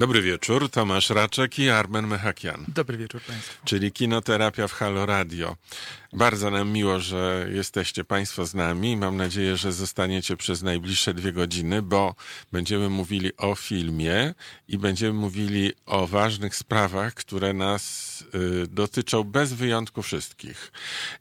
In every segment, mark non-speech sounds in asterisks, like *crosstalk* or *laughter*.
Dobry wieczór, Tomasz Raczek i Armen Mechakian. Dobry wieczór Państwu. Czyli Kinoterapia w Halo Radio. Bardzo nam miło, że jesteście Państwo z nami. Mam nadzieję, że zostaniecie przez najbliższe dwie godziny, bo będziemy mówili o filmie i będziemy mówili o ważnych sprawach, które nas y, dotyczą bez wyjątku wszystkich.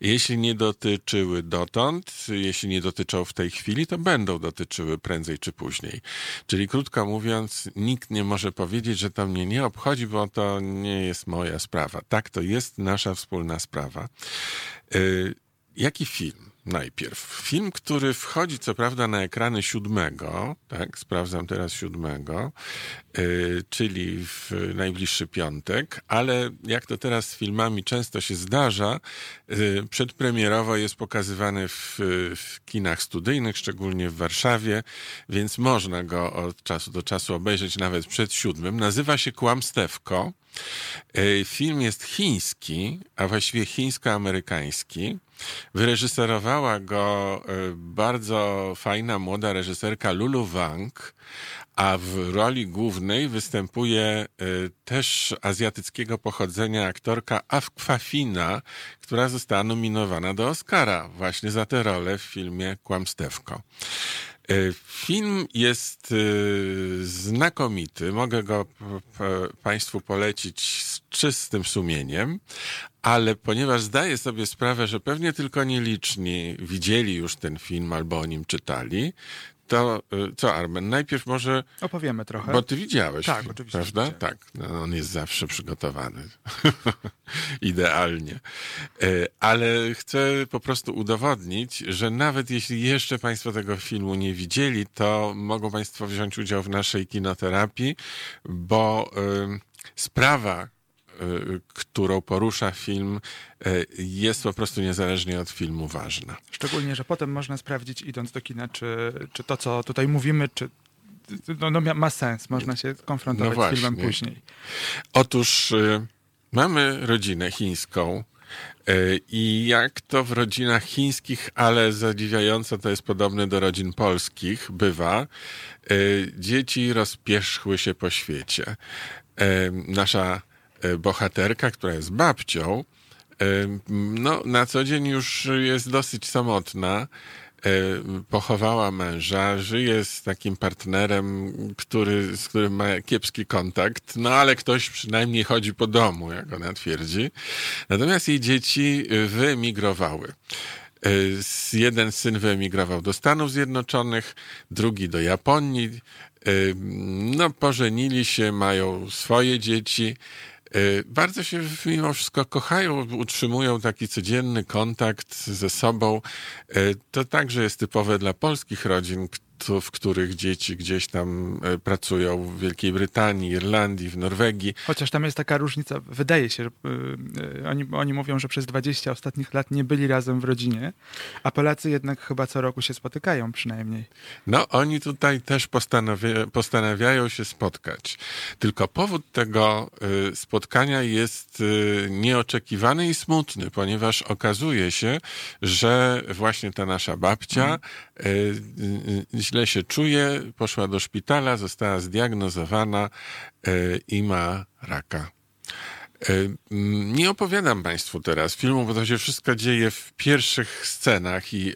Jeśli nie dotyczyły dotąd, jeśli nie dotyczą w tej chwili, to będą dotyczyły prędzej czy później. Czyli krótko mówiąc, nikt nie może powiedzieć, że to mnie nie obchodzi, bo to nie jest moja sprawa. Tak, to jest nasza wspólna sprawa. Jaki film? Najpierw. Film, który wchodzi co prawda na ekrany siódmego, tak, sprawdzam teraz siódmego, yy, czyli w najbliższy piątek, ale jak to teraz z filmami często się zdarza, yy, przedpremierowo jest pokazywany w, w kinach studyjnych, szczególnie w Warszawie, więc można go od czasu do czasu obejrzeć nawet przed siódmym. Nazywa się Kłamstewko. Yy, film jest chiński, a właściwie chińsko-amerykański. Wyreżyserowała go e, bardzo fajna młoda reżyserka Lulu Wang, a w roli głównej występuje e, też azjatyckiego pochodzenia aktorka Afkwafina, która została nominowana do Oscara właśnie za tę rolę w filmie Kłamstewko. E, film jest znakomity. Mogę go Państwu polecić czystym sumieniem ale ponieważ zdaję sobie sprawę, że pewnie tylko nieliczni widzieli już ten film albo o nim czytali, to y, co, Armen, najpierw może... Opowiemy trochę. Bo ty widziałeś. Tak, oczywiście. Prawda? Widziałem. Tak. No, on jest zawsze przygotowany. *laughs* Idealnie. Y, ale chcę po prostu udowodnić, że nawet jeśli jeszcze Państwo tego filmu nie widzieli, to mogą Państwo wziąć udział w naszej kinoterapii, bo y, sprawa, którą porusza film, y, jest po prostu niezależnie od filmu ważna. Szczególnie, że potem można sprawdzić, idąc do kina, czy, czy to, co tutaj mówimy, czy no, no ma sens, można się konfrontować no z filmem później. Otóż y, mamy rodzinę chińską. I jak to w rodzinach chińskich, ale zadziwiająco to jest podobne do rodzin polskich, bywa, dzieci rozpierzchły się po świecie. Nasza bohaterka, która jest babcią, e, no, na co dzień już jest dosyć samotna. E, pochowała męża, żyje z takim partnerem, który, z którym ma kiepski kontakt, no ale ktoś przynajmniej chodzi po domu, jak ona twierdzi. Natomiast jej dzieci wyemigrowały. Jeden syn wyemigrował do Stanów Zjednoczonych, drugi do Japonii. No, pożenili się, mają swoje dzieci. Y, bardzo się mimo wszystko kochają, utrzymują taki codzienny kontakt ze sobą. Y, to także jest typowe dla polskich rodzin, w których dzieci gdzieś tam e, pracują w Wielkiej Brytanii, Irlandii, w Norwegii. Chociaż tam jest taka różnica, wydaje się, że yy, oni, oni mówią, że przez 20 ostatnich lat nie byli razem w rodzinie, a Polacy jednak chyba co roku się spotykają przynajmniej. No, oni tutaj też postanawia, postanawiają się spotkać. Tylko powód tego spotkania jest nieoczekiwany i smutny, ponieważ okazuje się, że właśnie ta nasza babcia mm. Źle się czuje, poszła do szpitala, została zdiagnozowana e, i ma raka. E, nie opowiadam Państwu teraz filmu, bo to się wszystko dzieje w pierwszych scenach i,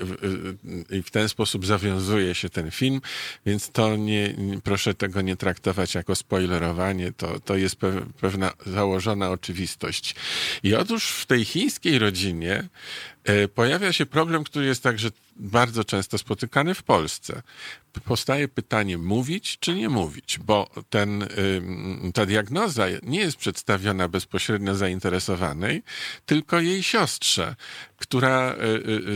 i w ten sposób zawiązuje się ten film, więc to nie, proszę tego nie traktować jako spoilerowanie, to, to jest pewna założona oczywistość. I otóż w tej chińskiej rodzinie pojawia się problem, który jest także bardzo często spotykany w Polsce. Powstaje pytanie, mówić czy nie mówić, bo ten, ta diagnoza nie jest przedstawiona bezpośrednio zainteresowanej, tylko jej siostrze, która y,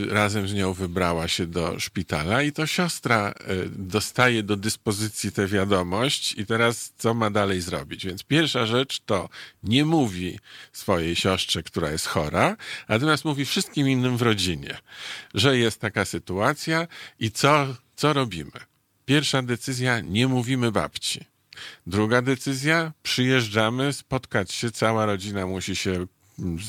y, razem z nią wybrała się do szpitala i to siostra dostaje do dyspozycji tę wiadomość i teraz co ma dalej zrobić. Więc pierwsza rzecz to nie mówi swojej siostrze, która jest chora, natomiast mówi wszystkim innym w rodzinie, że jest taka sytuacja i co, co robimy. Pierwsza decyzja, nie mówimy babci. Druga decyzja, przyjeżdżamy, spotkać się, cała rodzina musi się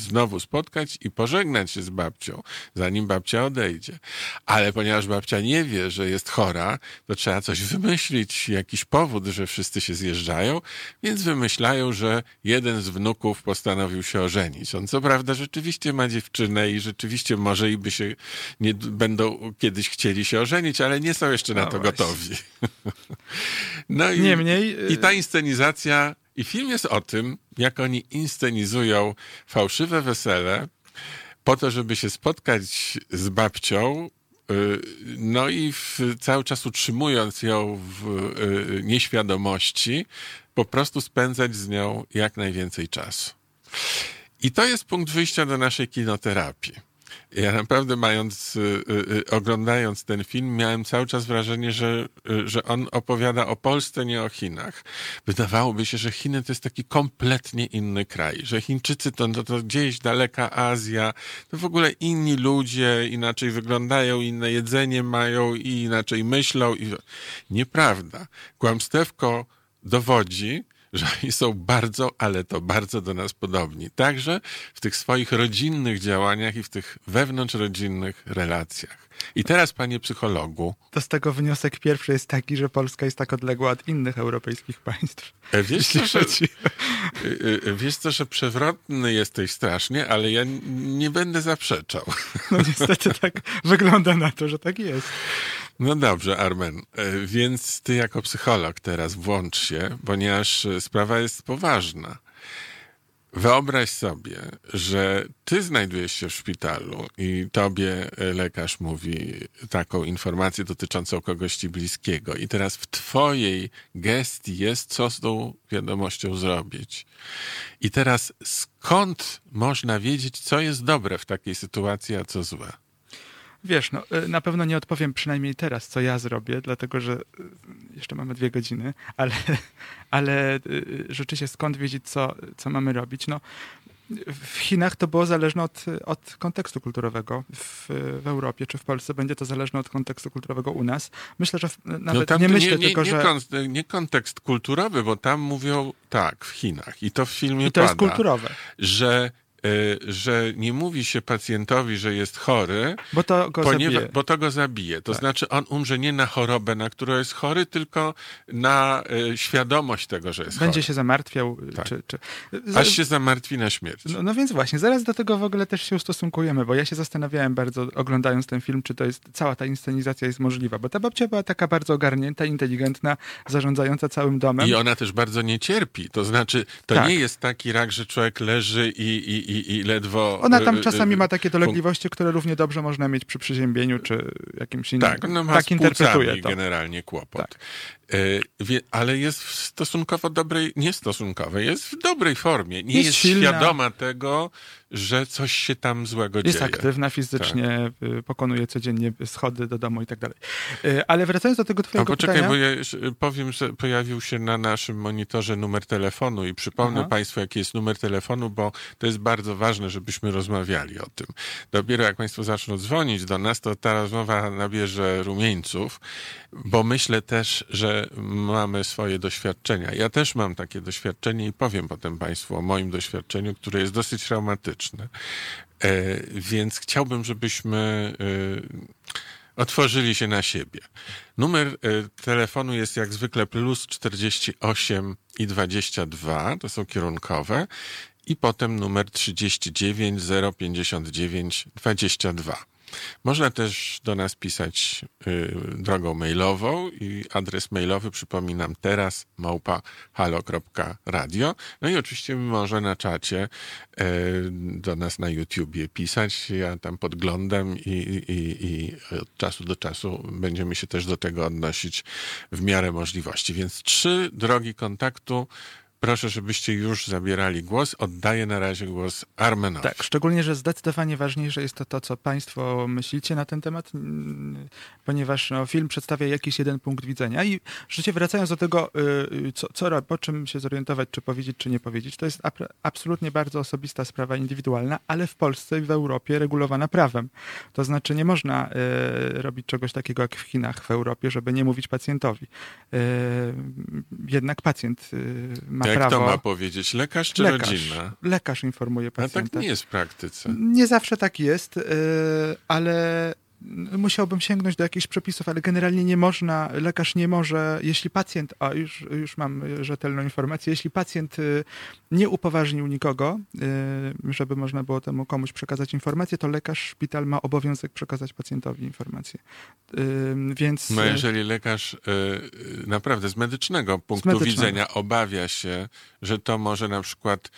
znowu spotkać i pożegnać się z babcią, zanim babcia odejdzie. Ale ponieważ babcia nie wie, że jest chora, to trzeba coś wymyślić, jakiś powód, że wszyscy się zjeżdżają, więc wymyślają, że jeden z wnuków postanowił się ożenić. On co prawda rzeczywiście ma dziewczynę i rzeczywiście może i by się nie będą kiedyś chcieli się ożenić, ale nie są jeszcze na no to właśnie. gotowi. *laughs* No i, Niemniej... i ta inscenizacja i film jest o tym, jak oni inscenizują fałszywe wesele po to, żeby się spotkać z babcią, y, no i w, cały czas utrzymując ją w y, nieświadomości, po prostu spędzać z nią jak najwięcej czasu. I to jest punkt wyjścia do naszej kinoterapii. Ja naprawdę mając, y, y, y, oglądając ten film, miałem cały czas wrażenie, że, że on opowiada o Polsce, nie o Chinach. Wydawałoby się, że Chiny to jest taki kompletnie inny kraj, że Chińczycy to, to, to gdzieś daleka Azja, to w ogóle inni ludzie, inaczej wyglądają, inne jedzenie mają i inaczej myślą. I... Nieprawda. Kłamstewko dowodzi, że oni są bardzo, ale to bardzo do nas podobni. Także w tych swoich rodzinnych działaniach i w tych wewnątrzrodzinnych relacjach. I teraz, panie psychologu. To z tego wniosek pierwszy jest taki, że Polska jest tak odległa od innych europejskich państw. E, wiesz co, że, e, e, wiesz co, że przewrotny jesteś strasznie, ale ja nie będę zaprzeczał. No niestety tak wygląda na to, że tak jest. No dobrze, Armen, e, więc ty jako psycholog teraz włącz się, ponieważ e, sprawa jest poważna. Wyobraź sobie, że ty znajdujesz się w szpitalu i tobie e, lekarz mówi taką informację dotyczącą kogoś ci bliskiego i teraz w twojej gestii jest, co z tą wiadomością zrobić. I teraz skąd można wiedzieć, co jest dobre w takiej sytuacji, a co złe? Wiesz, no, y, na pewno nie odpowiem przynajmniej teraz, co ja zrobię, dlatego że y, jeszcze mamy dwie godziny, ale, *laughs* ale y, rzeczywiście skąd wiedzieć, co, co mamy robić? No, w Chinach to było zależne od, od kontekstu kulturowego. W, w, Europie czy w Polsce będzie to zależne od kontekstu kulturowego u nas. Myślę, że w, nawet no nie myślę nie, nie, tylko, nie że... Kon, nie kontekst kulturowy, bo tam mówią tak, w Chinach i to w filmie I to pada, jest kulturowe. że że nie mówi się pacjentowi, że jest chory, bo to go zabije. Bo to go zabije. To tak. znaczy on umrze nie na chorobę, na którą jest chory, tylko na y, świadomość tego, że jest Będzie chory. się zamartwiał. Y, tak. Czy, czy... Aż się zamartwi na śmierć. No, no, więc właśnie, zaraz do tego w ogóle też się ustosunkujemy, bo ja się zastanawiałem bardzo, oglądając ten film, czy to jest, cała ta inscenizacja jest możliwa, bo ta babcia była taka bardzo ogarnięta, inteligentna, zarządzająca całym domem. I ona też bardzo nie cierpi. To znaczy, to tak. nie jest taki rak, że człowiek leży i, i i, i ledwo... Ona tam y, czasami y, ma takie dolegliwości, które równie dobrze można mieć przy przeziębieniu, czy jakimś innym. Tak, ona ma tak interpretuje to. generalnie kłopot. Tak. E, ale jest w stosunkowo dobrej, nie stosunkowej, jest w dobrej formie. Nie jest, jest świadoma tego, że coś się tam złego jest dzieje. Jest aktywna fizycznie, tak. pokonuje codziennie schody do domu i tak dalej. E, ale wracając do tego twojego A poczekaj, pytania... bo ja powiem, że pojawił się na naszym monitorze numer telefonu i przypomnę Aha. Państwu, jaki jest numer telefonu, bo to jest bardzo ważne, żebyśmy rozmawiali o tym. Dopiero jak Państwo zaczną dzwonić do nas, to ta rozmowa nabierze rumieńców, bo myślę też, że mamy swoje doświadczenia. Ja też mam takie doświadczenie i powiem potem Państwu o moim doświadczeniu, które jest dosyć traumatyczne. E, więc chciałbym, żebyśmy e, otworzyli się na siebie. Numer e, telefonu jest jak zwykle plus 48 i 22, to są kierunkowe, i potem numer 39 059 22. Można też do nas pisać y, drogą mailową i adres mailowy przypominam teraz małpa halo.radio. No i oczywiście może na czacie y, do nas na YouTubie pisać. Ja tam podglądam i, i, i od czasu do czasu będziemy się też do tego odnosić w miarę możliwości. Więc trzy drogi kontaktu Proszę, żebyście już zabierali głos. Oddaję na razie głos Armenowi. Tak, szczególnie, że zdecydowanie ważniejsze jest to, to co Państwo myślicie na ten temat, mm, ponieważ no, film przedstawia jakiś jeden punkt widzenia. I rzeczywiście wracając do tego, y, co, co, po czym się zorientować, czy powiedzieć, czy nie powiedzieć, to jest absolutnie bardzo osobista sprawa indywidualna, ale w Polsce i w Europie regulowana prawem. To znaczy nie można y, robić czegoś takiego jak w Chinach, w Europie, żeby nie mówić pacjentowi. Y, jednak pacjent ma Jak prawo. to ma powiedzieć? Lekarz czy lekarz, rodzina? lekarz informuje A pacjenta. tak nie jest w praktyce. Nie zawsze tak jest, yy, ale musiałbym sięgnąć do jakichś przepisów, ale generalnie nie można, lekarz nie może, jeśli pacjent, a już, już mam rzetelną informację, jeśli pacjent y, nie upoważnił nikogo, y, żeby można było temu komuś przekazać informację, to lekarz, szpital ma obowiązek przekazać pacjentowi informację. Y, Więc No jeżeli lekarz naprawdę z medycznego punktu medycznego. widzenia obawia się, że to może na przykład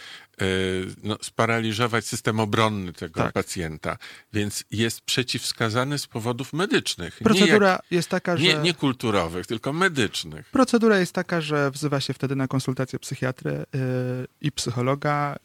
no, sparaliżować system obronny tego Tak. pacjenta, więc jest przeciwwskazany z powodów medycznych. procedura nie, jak, jest taka, że... nie, nie kulturowych, tylko medycznych. Procedura jest taka, że wzywa się wtedy na konsultację psychiatrę y, i psychologa.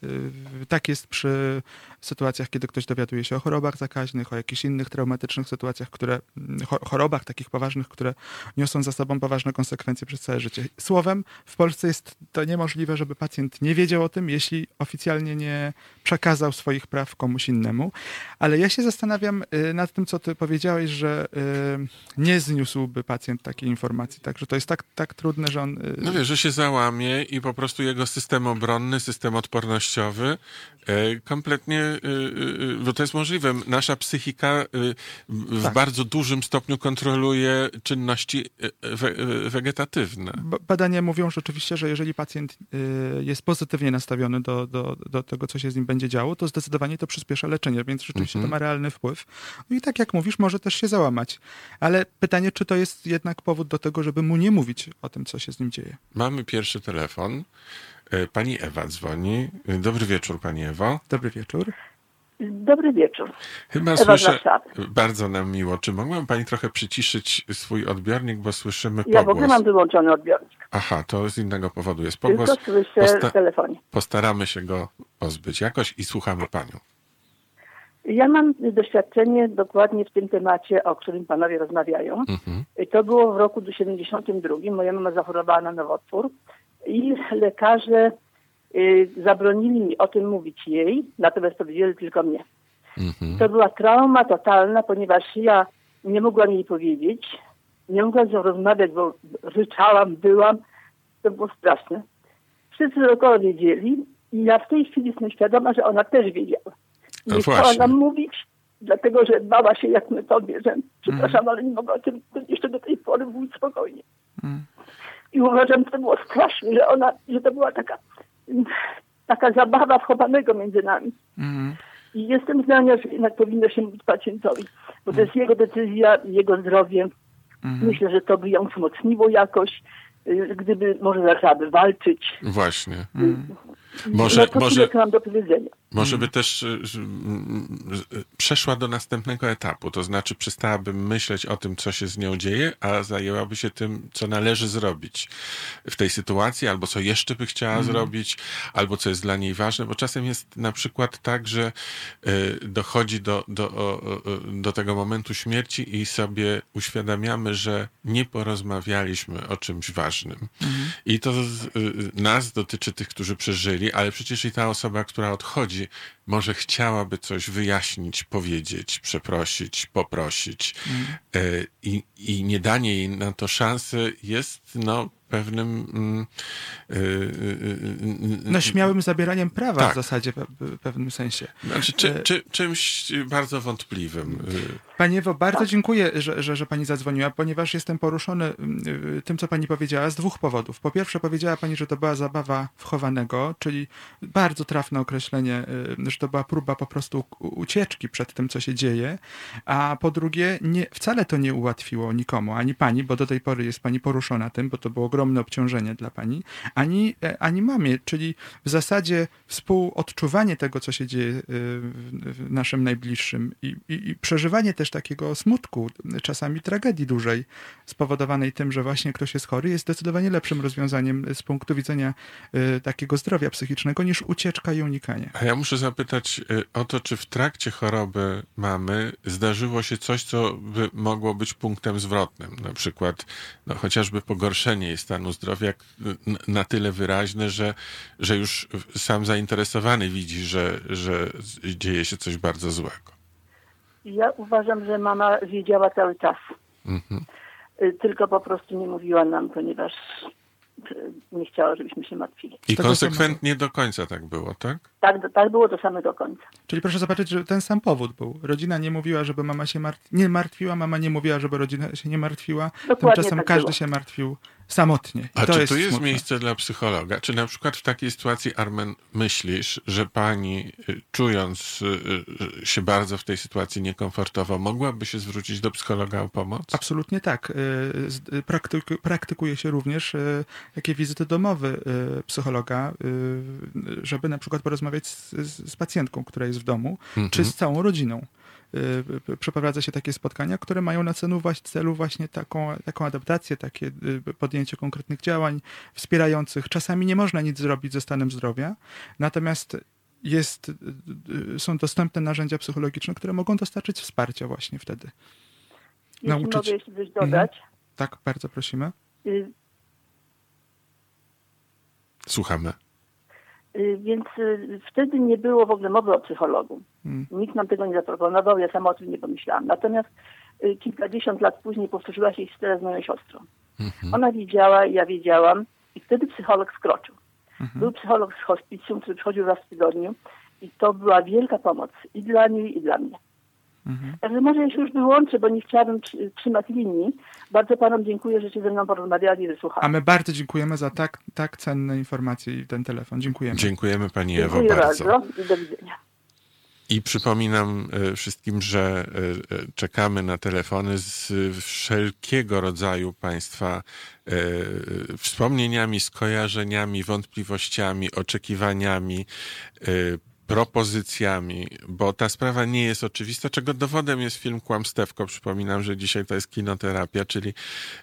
Y, tak jest przy sytuacjach, kiedy ktoś dowiaduje się o chorobach zakaźnych, o jakichś innych traumatycznych sytuacjach, które, mm, cho- chorobach takich poważnych, które niosą za sobą poważne konsekwencje przez całe życie. Słowem, w Polsce jest to niemożliwe, żeby pacjent nie wiedział o tym, jeśli oficjalnie nie przekazał swoich praw komuś innemu. Ale ja się zastanawiam y, nad tym, co ty powiedziałeś, że y, nie zniósłby pacjent takiej informacji. Także to jest tak, tak trudne, że on. y, No wiesz, że się załamie i po prostu jego system obronny, system odpornościowy kompletnie, e, e, bo to jest możliwe, nasza psychika w Tak. bardzo dużym stopniu kontroluje czynności we, wegetatywne. Ba- Badania mówią rzeczywiście, że jeżeli pacjent y, jest pozytywnie nastawiony do, do, do tego, co się z nim będzie działo, to zdecydowanie to przyspiesza leczenie, więc rzeczywiście Mhm. to ma realny wpływ. No i tak jak mówisz, może też się załamać. Ale pytanie, czy to jest jednak powód do tego, żeby mu nie mówić o tym, co się z nim dzieje. Mamy pierwszy telefon. E, Pani Ewa dzwoni. E, Dobry wieczór, Pani Ewo. Dobry wieczór. Dobry wieczór. Chyba Ewa słyszę, Warszawy. bardzo nam miło. Czy mogłaby Pani trochę przyciszyć swój odbiornik, bo słyszymy Ja w ogóle pogłos. mam wyłączony odbiornik. Aha, to z innego powodu jest Tylko pogłos. słyszę Posta- w telefonie. Postaramy się go pozbyć jakoś i słuchamy Panią. Ja mam doświadczenie dokładnie w tym temacie, o którym panowie rozmawiają. Mhm. To było w roku 72. Moja mama zachorowała na nowotwór i lekarze y, zabronili mi o tym mówić jej, natomiast powiedzieli tylko mnie. Mhm. To była trauma totalna, ponieważ ja nie mogłam jej powiedzieć, nie mogłam z nią rozmawiać, bo ryczałam, byłam. To było straszne. Wszyscy dookoła wiedzieli i ja w tej chwili jestem świadoma, że ona też wiedziała. No Nie chciała nam mówić, dlatego że bała się jak my tobie, że przepraszam, ale nie mogła o tym jeszcze do tej pory mówić spokojnie. Mm. I uważam, że to było straszne, że ona, że to była taka, taka zabawa wchowanego między nami. Mm. I jestem zdania, że jednak powinno się mówić pacjentowi, bo to jest jego decyzja, jego zdrowie. Mhm. Myślę, że to by ją wzmocniło jakoś, y, gdyby może zaczęłaby walczyć. Właśnie. Mm. Może- no, to może- tyle, co mam do powiedzenia. Może by też y, y, y, przeszła do następnego etapu, to znaczy przestałaby myśleć o tym, co się z nią dzieje, a zajęłaby się tym, co należy zrobić w tej sytuacji, albo co jeszcze by chciała zrobić, albo co jest dla niej ważne, bo czasem jest na przykład tak, że dochodzi do, do, do tego momentu śmierci i sobie uświadamiamy, że nie porozmawialiśmy o czymś ważnym. I to z, nas dotyczy tych, którzy przeżyli, ale przecież i ta osoba, która odchodzi, może chciałaby coś wyjaśnić, powiedzieć, przeprosić, poprosić. E, I, I nie danie jej na to szansy jest no, pewnym. Mm, y, y, y, y, No śmiałym zabieraniem prawa Tak. w zasadzie w pewnym sensie. Znaczy, czy, czy, czymś bardzo wątpliwym. y. Pani Ewo, bardzo dziękuję, że, że, że Pani zadzwoniła, ponieważ jestem poruszony y, tym, co Pani powiedziała z dwóch powodów. Po pierwsze, powiedziała Pani, że to była zabawa wchowanego, czyli bardzo trafne określenie, że to była próba po prostu ucieczki przed tym, co się dzieje. A po drugie, nie, wcale to nie ułatwiło nikomu, ani Pani, bo do tej pory jest Pani poruszona tym, bo to było ogromne obciążenie dla Pani, ani, e, ani mamie, czyli w zasadzie współodczuwanie tego, co się dzieje y, w, naszym najbliższym i, i, i przeżywanie też takiego smutku, czasami tragedii dużej, spowodowanej tym, że właśnie ktoś jest chory, jest zdecydowanie lepszym rozwiązaniem z punktu widzenia y, takiego zdrowia psychicznego niż ucieczka i unikanie. A ja muszę zapytać o to, czy w trakcie choroby mamy zdarzyło się coś, co by mogło być punktem zwrotnym. Na przykład no, chociażby pogorszenie stanu zdrowia y, na tyle wyraźne, że, że już sam zainteresowany widzi, że, że dzieje się coś bardzo złego. Ja uważam, że mama wiedziała cały czas. Mhm. Y, Tylko po prostu nie mówiła nam, ponieważ nie chciała, żebyśmy się martwili. I konsekwentnie do końca tak było, tak? Tak, tak było do samego końca. Czyli proszę zobaczyć, że ten sam powód był. Rodzina nie mówiła, żeby mama się martw... nie martwiła, mama nie mówiła, żeby rodzina się nie martwiła. Dokładnie Tymczasem tak każdy było. się martwił samotnie. I A to czy jest tu jest smutne. miejsce dla psychologa? Czy na przykład w takiej sytuacji, Armen, myślisz, że pani, y, czując y, y, się bardzo w tej sytuacji niekomfortowo, mogłaby się zwrócić do psychologa o pomoc? Absolutnie tak. Praktyku, praktykuje się również takie wizyty domowe psychologa, żeby na przykład porozmawiać z, z z pacjentką, która jest w domu, Mhm. czy z całą rodziną. Y, p- Przeprowadza się takie spotkania, które mają na celu, celu właśnie taką, taką adaptację, takie y, podjęcie konkretnych działań wspierających. Czasami nie można nic zrobić ze stanem zdrowia, natomiast jest, y, y, są dostępne narzędzia psychologiczne, które mogą dostarczyć wsparcia właśnie wtedy. Jeśli Nauczyć- mogę jeszcze coś dodać. Tak, bardzo prosimy. Y, Słuchamy. Y, Więc y, wtedy nie było w ogóle mowy o psychologu. Mm. Nikt nam tego nie zaproponował, ja sama o tym nie pomyślałam. Natomiast y, kilkadziesiąt lat później powtórzyła się historia z moją siostrą. Ona wiedziała, ja wiedziałam i wtedy psycholog wkroczył. Był psycholog z hospicjum, który przychodził raz w tygodniu i to była wielka pomoc i dla niej, i dla mnie. Także może ja się już wyłączę, bo nie chciałabym trzy- trzymać linii. Bardzo panom dziękuję, że się ze mną porozmawiali i A wysłuchali. my bardzo dziękujemy za tak, tak cenne informacje i ten telefon. Dziękujemy. Dziękujemy pani Ewo Dziękuję bardzo. bardzo i do widzenia. I przypominam e, wszystkim, że e, e, czekamy na telefony z wszelkiego rodzaju Państwa wspomnieniami, skojarzeniami, wątpliwościami, oczekiwaniami, propozycjami, bo ta sprawa nie jest oczywista, czego dowodem jest film Kłamstewko. Przypominam, że dzisiaj to jest kinoterapia, czyli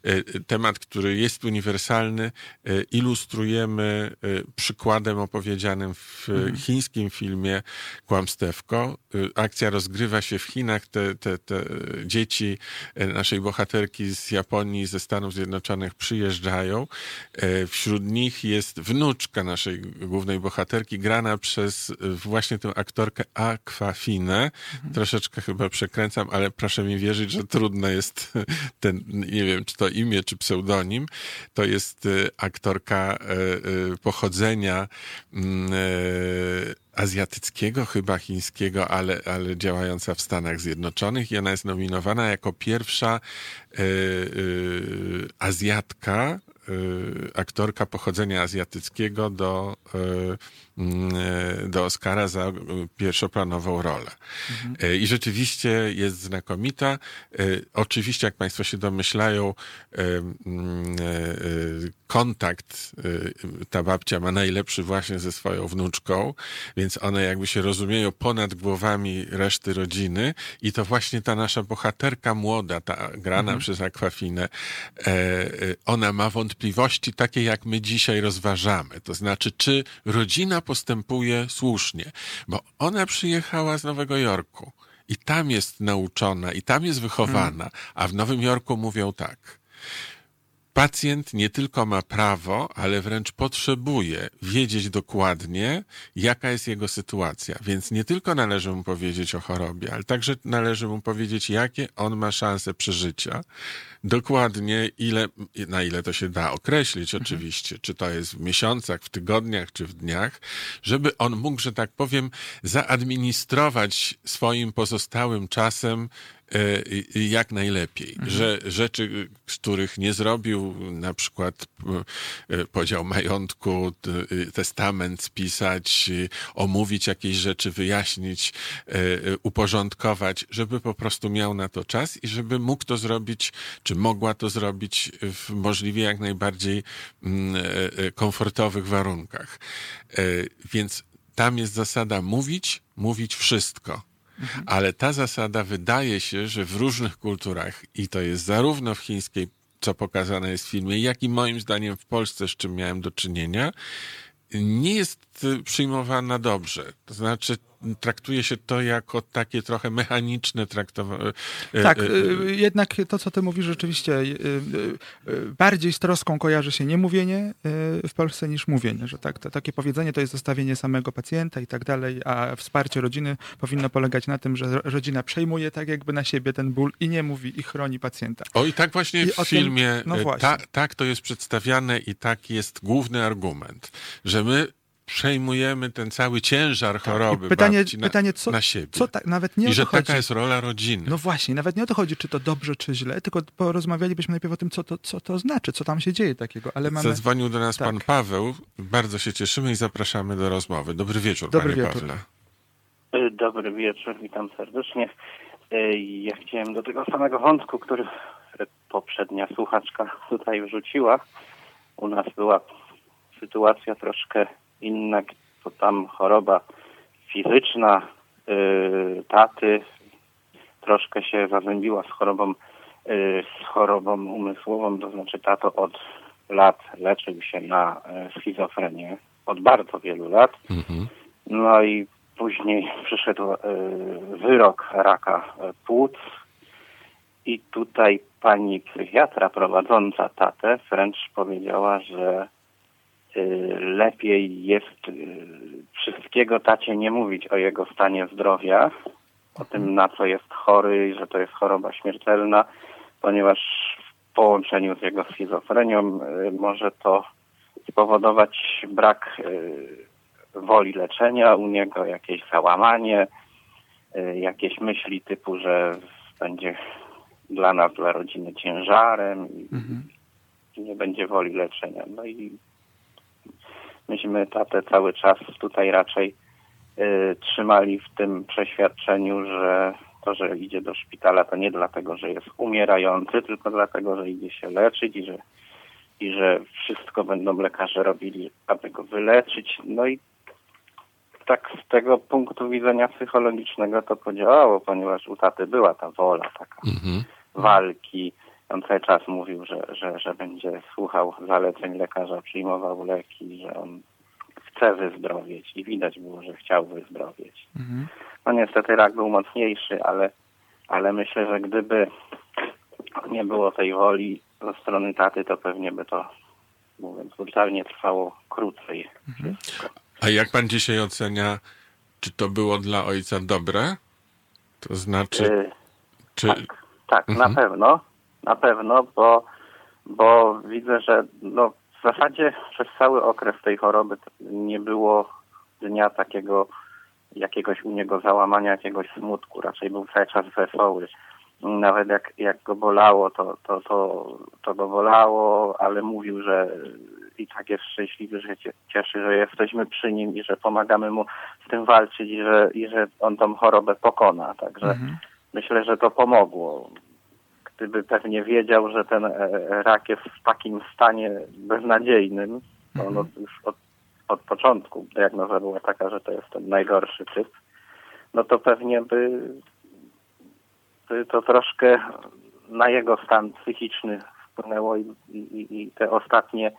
e, temat, który jest uniwersalny, e, ilustrujemy przykładem opowiedzianym w e, chińskim filmie Kłamstewko. Akcja rozgrywa się w Chinach. Te, te, te dzieci naszej bohaterki z Japonii, ze Stanów Zjednoczonych przyjeżdżają. Wśród nich jest wnuczka naszej głównej bohaterki, grana przez e, właśnie tę aktorkę Aquafinę. Troszeczkę chyba przekręcam, ale proszę mi wierzyć, że trudne jest *laughs* ten, nie wiem, czy to imię, czy pseudonim. To jest e, aktorka e, e, pochodzenia mm, azjatyckiego, chyba chińskiego, ale, ale działająca w Stanach Zjednoczonych i ona jest nominowana jako pierwsza Azjatka, aktorka pochodzenia azjatyckiego do, do Oscara za pierwszoplanową rolę. E, I rzeczywiście jest znakomita. E, Oczywiście, jak Państwo się domyślają, e, mm, kontakt ta babcia ma najlepszy właśnie ze swoją wnuczką, więc one jakby się rozumieją ponad głowami reszty rodziny i to właśnie ta nasza bohaterka młoda, ta grana przez Akwafinę, e, e, ona ma wątpliwości takie, jak my dzisiaj rozważamy. To znaczy, czy rodzina postępuje słusznie, bo ona przyjechała z Nowego Jorku i tam jest nauczona, i tam jest wychowana, a w Nowym Jorku mówią tak. Pacjent nie tylko ma prawo, ale wręcz potrzebuje wiedzieć dokładnie, jaka jest jego sytuacja. Więc nie tylko należy mu powiedzieć o chorobie, ale także należy mu powiedzieć, jakie on ma szanse przeżycia. Dokładnie, ile, na ile to się da określić, oczywiście, czy to jest w miesiącach, w tygodniach, czy w dniach, żeby on mógł, że tak powiem, zaadministrować swoim pozostałym czasem jak najlepiej. Że rzeczy, z których nie zrobił, na przykład e, podział majątku, e, testament spisać, e, omówić jakieś rzeczy, wyjaśnić, e, e, uporządkować, żeby po prostu miał na to czas i żeby mógł to zrobić, czy mogła to zrobić w możliwie jak najbardziej mm, e, e, komfortowych warunkach. E, Więc tam jest zasada mówić, mówić wszystko. Ale ta zasada wydaje się, że w różnych kulturach, i to jest zarówno w chińskiej, co pokazane jest w filmie, jak i moim zdaniem w Polsce, z czym miałem do czynienia, nie jest przyjmowana dobrze. To znaczy, traktuje się to jako takie trochę mechaniczne traktowanie. Tak, y, jednak to, co ty mówisz, rzeczywiście y, bardziej z troską kojarzy się niemówienie w Polsce niż mówienie, że tak, to, takie powiedzenie to jest zostawienie samego pacjenta i tak dalej, a wsparcie rodziny powinno polegać na tym, że rodzina przejmuje tak jakby na siebie ten ból i nie mówi i chroni pacjenta. O i tak właśnie I w filmie, tym, no ta, tak to jest przedstawiane i tak jest główny argument, że my przejmujemy ten cały ciężar tak, choroby pytanie, na, pytanie, co, na siebie. Co ta, nawet nie I że taka jest rola rodziny. No właśnie, nawet nie o to chodzi, czy to dobrze, czy źle, tylko porozmawialibyśmy najpierw o tym, co to, co to znaczy, co tam się dzieje takiego. Ale mamy... Zadzwonił do nas tak. pan Paweł. Bardzo się cieszymy i zapraszamy do rozmowy. Dobry wieczór, Dobry panie wieczór. Pawle. E, dobry wieczór, witam serdecznie. E, ja chciałem do tego samego wątku, który poprzednia słuchaczka tutaj wrzuciła. U nas była sytuacja troszkę inna, to tam choroba fizyczna yy, taty troszkę się zazębiła z chorobą, yy, z chorobą umysłową, to znaczy tato od lat leczył się na yy, schizofrenię, od bardzo wielu lat. Mhm. No i później *laughs* przyszedł wyrok raka płuc i tutaj pani psychiatra prowadząca tatę wręcz powiedziała, że Y, lepiej jest y, wszystkiego tacie nie mówić o jego stanie zdrowia, o tym na co jest chory, że to jest choroba śmiertelna, ponieważ w połączeniu z jego schizofrenią y, może to spowodować brak woli leczenia u niego, jakieś załamanie, jakieś myśli typu, że będzie dla nas, dla rodziny ciężarem mhm. i nie będzie woli leczenia. No i myśmy tatę cały czas tutaj raczej y, trzymali w tym przeświadczeniu, że to, że idzie do szpitala, to nie dlatego, że jest umierający, tylko dlatego, że idzie się leczyć i że, i że wszystko będą lekarze robili, aby go wyleczyć. No i tak z tego punktu widzenia psychologicznego to podziałało, ponieważ u taty była ta wola taka mhm. walki, on cały czas mówił, że, że, że będzie słuchał zaleceń lekarza, przyjmował leki, że on chce wyzdrowieć i widać było, że chciał wyzdrowieć. Mhm. No niestety rak był mocniejszy, ale, ale myślę, że gdyby nie było tej woli ze strony taty, to pewnie by to, mówiąc brutalnie, trwało krócej. Mhm. A jak pan dzisiaj ocenia, czy to było dla ojca dobre? To znaczy... Yy, czy... Tak, tak mhm. na pewno pewno, bo, bo widzę, że no, w zasadzie przez cały okres tej choroby nie było dnia takiego jakiegoś u niego załamania, jakiegoś smutku. Raczej był cały czas wesoły. Nawet jak, jak go bolało, to, to, to, to go bolało, ale mówił, że i tak jest szczęśliwy, że się cieszy, że jesteśmy przy nim i że pomagamy mu z tym walczyć i że, i że on tą chorobę pokona. Także mhm. myślę, że to pomogło gdyby pewnie wiedział, że ten e, rak jest w takim stanie beznadziejnym, mhm. no już od, od początku diagnoza była taka, że to jest ten najgorszy typ, no to pewnie by, by to troszkę na jego stan psychiczny wpłynęło i, i, i te ostatnie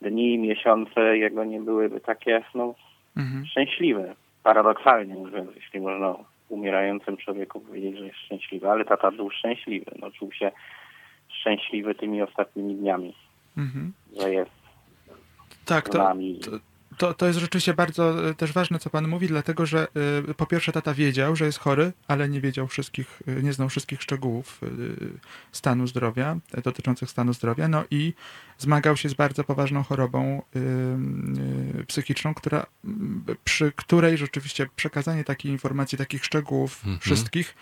dni, miesiące jego nie byłyby takie no, mhm. szczęśliwe, paradoksalnie mówiąc, jeśli można umierającym człowieku powiedzieć, że jest szczęśliwy, ale tata był szczęśliwy. No, czuł się szczęśliwy tymi ostatnimi dniami, mhm. że jest tak, to, to, to, to jest rzeczywiście bardzo e, też ważne, co pan mówi, dlatego że y, po pierwsze tata wiedział, że jest chory, ale nie wiedział wszystkich, y, nie znał wszystkich szczegółów stanu zdrowia, dotyczących stanu zdrowia, no i zmagał się z bardzo poważną chorobą psychiczną, która, przy której rzeczywiście przekazanie takiej informacji, takich szczegółów mhm. wszystkich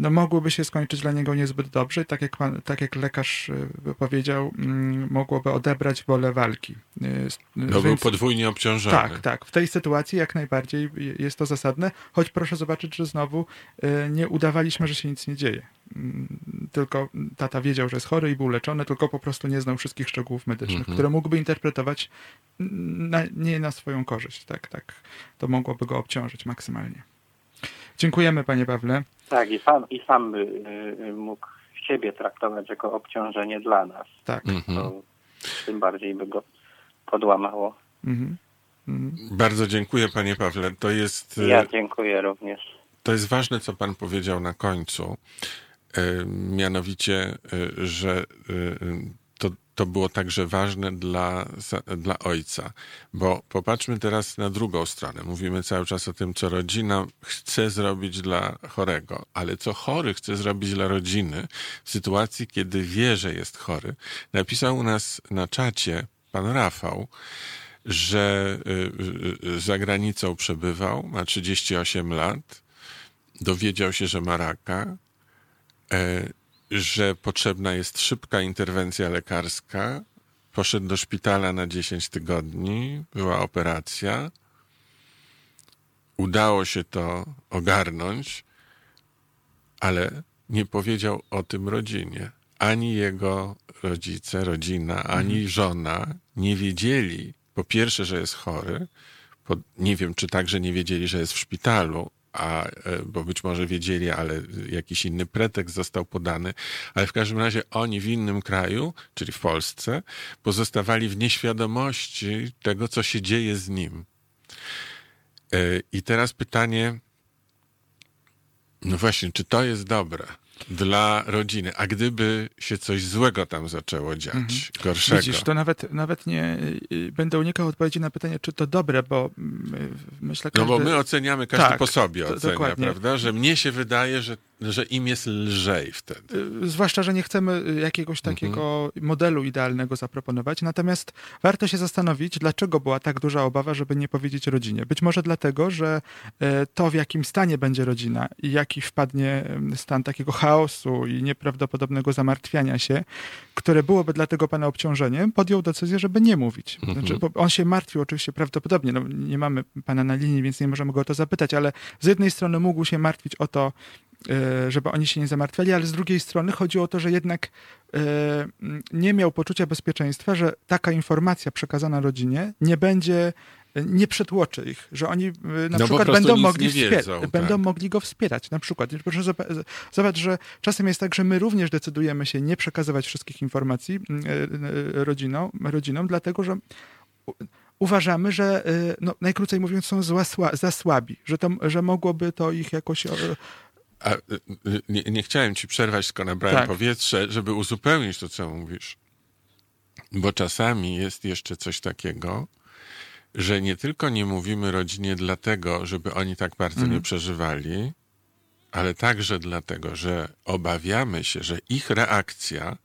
no mogłoby się skończyć dla niego niezbyt dobrze. Tak jak, pan, tak jak lekarz y, powiedział, mm, mogłoby odebrać wolę walki. Y, no był podwójnie obciążony. Tak, tak. W tej sytuacji jak najbardziej jest to zasadne, choć proszę zobaczyć, że znowu y, nie udawaliśmy, że się nic nie dzieje. Mm, tylko tata wiedział, że jest chory i był leczony, tylko po prostu nie znał wszystkich szczegółów medycznych, mhm. które mógłby interpretować na, nie na swoją korzyść. Tak, tak. To mogłoby go obciążyć maksymalnie. Dziękujemy, panie Pawle. Tak, i sam, i sam by y, mógł siebie traktować jako obciążenie dla nas. Tak. To tym bardziej by go podłamało. Mhm. Bardzo dziękuję, panie Pawle. To jest, e, Ja dziękuję również. to jest ważne, co pan powiedział na końcu. E, Mianowicie, że to, było także ważne dla, dla ojca. Bo popatrzmy teraz na drugą stronę. Mówimy cały czas o tym, co rodzina chce zrobić dla chorego, ale co chory chce zrobić dla rodziny w sytuacji, kiedy wie, że jest chory. Napisał u nas na czacie pan Rafał, że y, y, y, za granicą przebywał, ma 38 lat, dowiedział się, że ma raka, e, że potrzebna jest szybka interwencja lekarska, poszedł do szpitala na 10 tygodni, była operacja, udało się to ogarnąć, ale nie powiedział o tym rodzinie. Ani jego rodzice, rodzina, ani żona nie wiedzieli, po pierwsze, że jest chory, po, nie wiem, czy także nie wiedzieli, że jest w szpitalu, a, e, bo być może wiedzieli, ale jakiś inny pretekst został podany, ale w każdym razie oni w innym kraju, czyli w Polsce, pozostawali w nieświadomości tego, co się dzieje z nim. E, I teraz pytanie, no właśnie, czy to jest dobre dla rodziny? A gdyby się coś złego tam zaczęło dziać, gorszego? Widzisz, to nawet, nawet nie y, będę unikał odpowiedzi na pytanie, czy to dobre, bo mm, myślę, No każdy... bo my oceniamy, każdy Tak, po sobie ocenia, dokładnie. prawda? Że mnie się wydaje, że, że im jest lżej wtedy. Y, Zwłaszcza, że nie chcemy y, jakiegoś takiego modelu idealnego zaproponować. Natomiast warto się zastanowić, dlaczego była tak duża obawa, żeby nie powiedzieć rodzinie. Być może dlatego, że e, to, w jakim stanie będzie rodzina i jaki wpadnie stan takiego chaosu i nieprawdopodobnego zamartwiania się, które byłoby dla tego pana obciążeniem, podjął decyzję, żeby nie mówić. Znaczy, bo on się martwił oczywiście prawdopodobnie. No, nie mamy pana na linii, więc nie możemy go o to zapytać, ale z jednej strony mógł się martwić o to, żeby oni się nie zamartwiali, ale z drugiej strony chodziło o to, że jednak e, nie miał poczucia bezpieczeństwa, że taka informacja przekazana rodzinie nie będzie, e, nie przetłoczy ich, że oni e, na No przykład będą mogli, wiedzą, będą tak. mogli go wspierać. Na przykład, proszę zoba- zobacz, że czasem jest tak, że my również decydujemy się nie przekazywać wszystkich informacji e, e, rodzinom, rodzinom dlatego że uważamy, że e, no, najkrócej mówiąc są zła, sła, za słabi, że, to, że mogłoby to ich jakoś e, A, y, y, nie, nie chciałem ci przerwać, tylko nabrałem Tak. powietrze, żeby uzupełnić to, co mówisz. Bo czasami jest jeszcze coś takiego, że nie tylko nie mówimy rodzinie dlatego, żeby oni tak bardzo Mhm. nie przeżywali, ale także dlatego, że obawiamy się, że ich reakcja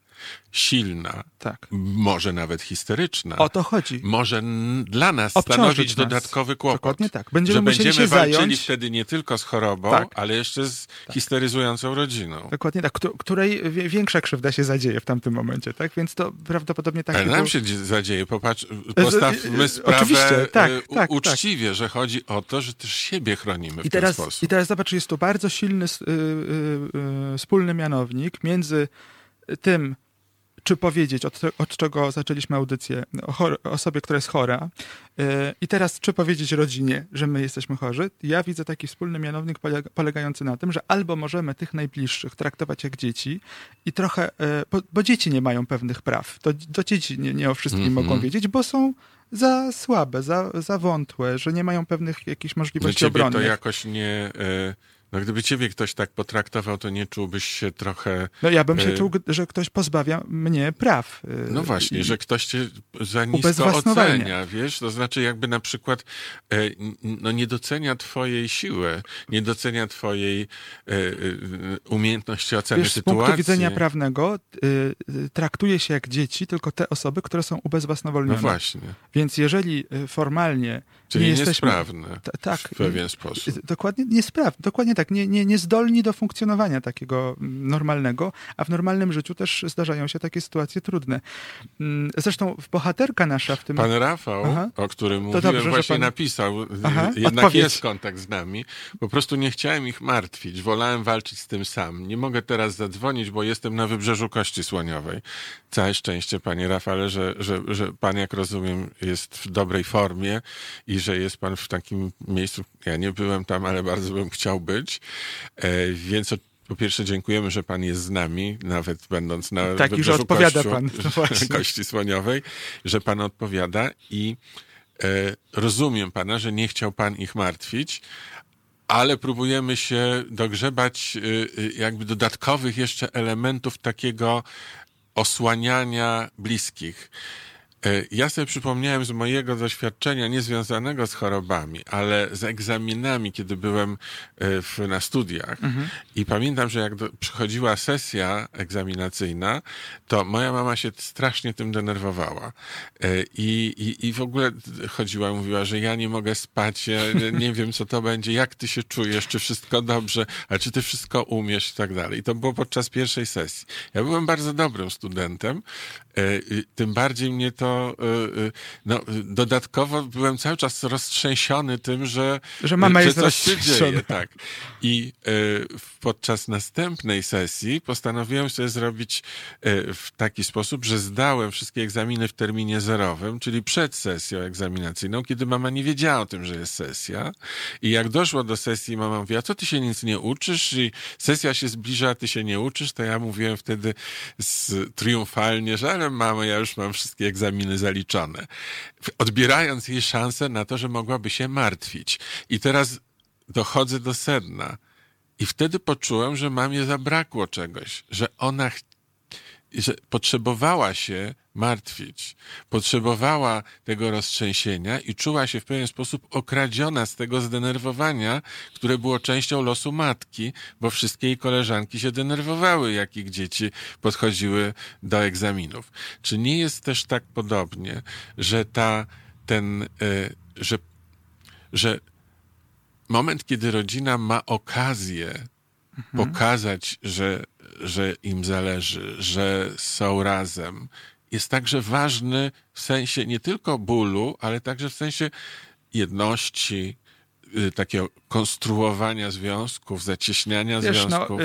silna, tak. może nawet histeryczna, O to chodzi. może dla nas Obciążyć stanowić nas. dodatkowy kłopot. Dokładnie tak. Będziemy że będziemy się walczyli zająć- wtedy nie tylko z chorobą, Tak. ale jeszcze z histeryzującą rodziną. Dokładnie tak, któ- której większa krzywda się zadzieje w tamtym momencie, tak? Więc to prawdopodobnie tak Ale nam było- się dzie- zadzieje, popatrz, postawmy sprawę oczywiście, tak, e, u- tak, uczciwie, że chodzi o to, że też siebie chronimy w I teraz, ten sposób. I teraz zobacz, jest tu bardzo silny s- y, y, y, wspólny mianownik między tym, czy powiedzieć, od, od czego zaczęliśmy audycję, o chor- osobie, która jest chora, y, i teraz, czy powiedzieć rodzinie, że my jesteśmy chorzy. Ja widzę taki wspólny mianownik polega, polegający na tym, że albo możemy tych najbliższych traktować jak dzieci i trochę, y, bo, bo dzieci nie mają pewnych praw. To, to dzieci nie, nie o wszystkim Mhm. mogą wiedzieć, bo są za słabe, za, za wątłe, że nie mają pewnych jakichś Dla możliwości ciebie to obronnych. jakoś nie... e, No gdyby ciebie ktoś tak potraktował, to nie czułbyś się trochę... No ja bym się Y- czuł, że ktoś pozbawia mnie praw. y, No właśnie, że ktoś cię za nisko ocenia, wiesz? To znaczy jakby na przykład e, no nie docenia twojej siły, nie docenia twojej e, e, umiejętności oceny Wiesz, z sytuacji. punktu widzenia prawnego traktuje się jak dzieci tylko te osoby, które są ubezwłasnowolnione. No właśnie, Więc jeżeli formalnie czyli nie jesteśmy... niesprawne Ta- tak. w pewien sposób. Dokładnie, dokładnie tak, nie, nie, niezdolni do funkcjonowania takiego mm, normalnego, a w normalnym życiu też zdarzają się takie sytuacje trudne. Mm, Zresztą bohaterka nasza w tym... Pan Rafał, Aha. o którym mówiłem, dobrze, właśnie pan- napisał, Aha, jednak odpowiedź. jest kontakt z nami. Po prostu nie chciałem ich martwić, wolałem walczyć z tym sam. Nie mogę teraz zadzwonić, bo jestem na wybrzeżu Kości Słoniowej. Całe szczęście, panie Rafale, że, że, że pan, jak rozumiem, jest w dobrej formie i że jest pan w takim miejscu, ja nie byłem tam, ale bardzo bym chciał być. E, więc po pierwsze dziękujemy, że pan jest z nami, nawet będąc na Tak, i że wybrzeżu odpowiada Kościu- pan. No. *laughs* Kości Słoniowej, że pan odpowiada i rozumiem pana, że nie chciał pan ich martwić, ale próbujemy się dogrzebać jakby dodatkowych jeszcze elementów takiego osłaniania bliskich. E, ja sobie przypomniałem z mojego doświadczenia, niezwiązanego z chorobami, ale z egzaminami, kiedy byłem e, w, na studiach. Mhm. I pamiętam, że jak do, przychodziła sesja egzaminacyjna, to moja mama się strasznie tym denerwowała. E, I, i, i w ogóle chodziła, mówiła, że ja nie mogę spać, ja nie wiem, co to będzie, jak ty się czujesz, czy wszystko dobrze, a czy ty wszystko umiesz i tak dalej. I to było podczas pierwszej sesji. Ja byłem bardzo dobrym studentem, tym bardziej mnie to Y, y, no, dodatkowo byłem cały czas roztrzęsiony tym, że, że, mama że jest coś się dzieje. Tak. I y, podczas następnej sesji postanowiłem sobie zrobić w taki sposób, że zdałem wszystkie egzaminy w terminie zerowym, czyli przed sesją egzaminacyjną, kiedy mama nie wiedziała o tym, że jest sesja. I jak doszło do sesji, mama mówiła, co ty się nic nie uczysz? I sesja się zbliża, a ty się nie uczysz? To ja mówiłem wtedy z, triumfalnie, że ale mamo, ja już mam wszystkie egzaminy egzaminy zaliczone, odbierając jej szansę na to, że mogłaby się martwić. I teraz dochodzę do sedna. I wtedy poczułem, że mamie zabrakło czegoś, że ona że potrzebowała się martwić, potrzebowała tego roztrzęsienia i czuła się w pewien sposób okradziona z tego zdenerwowania, które było częścią losu matki, bo wszystkie jej koleżanki się denerwowały, jak ich dzieci podchodziły do egzaminów. Czy nie jest też tak podobnie, że ta, ten, y, że, że moment, kiedy rodzina ma okazję mhm. pokazać, że że im zależy, że są razem, jest także ważny w sensie nie tylko bólu, ale także w sensie jedności, Y, takiego konstruowania związków, zacieśniania Wiesz, no, związków.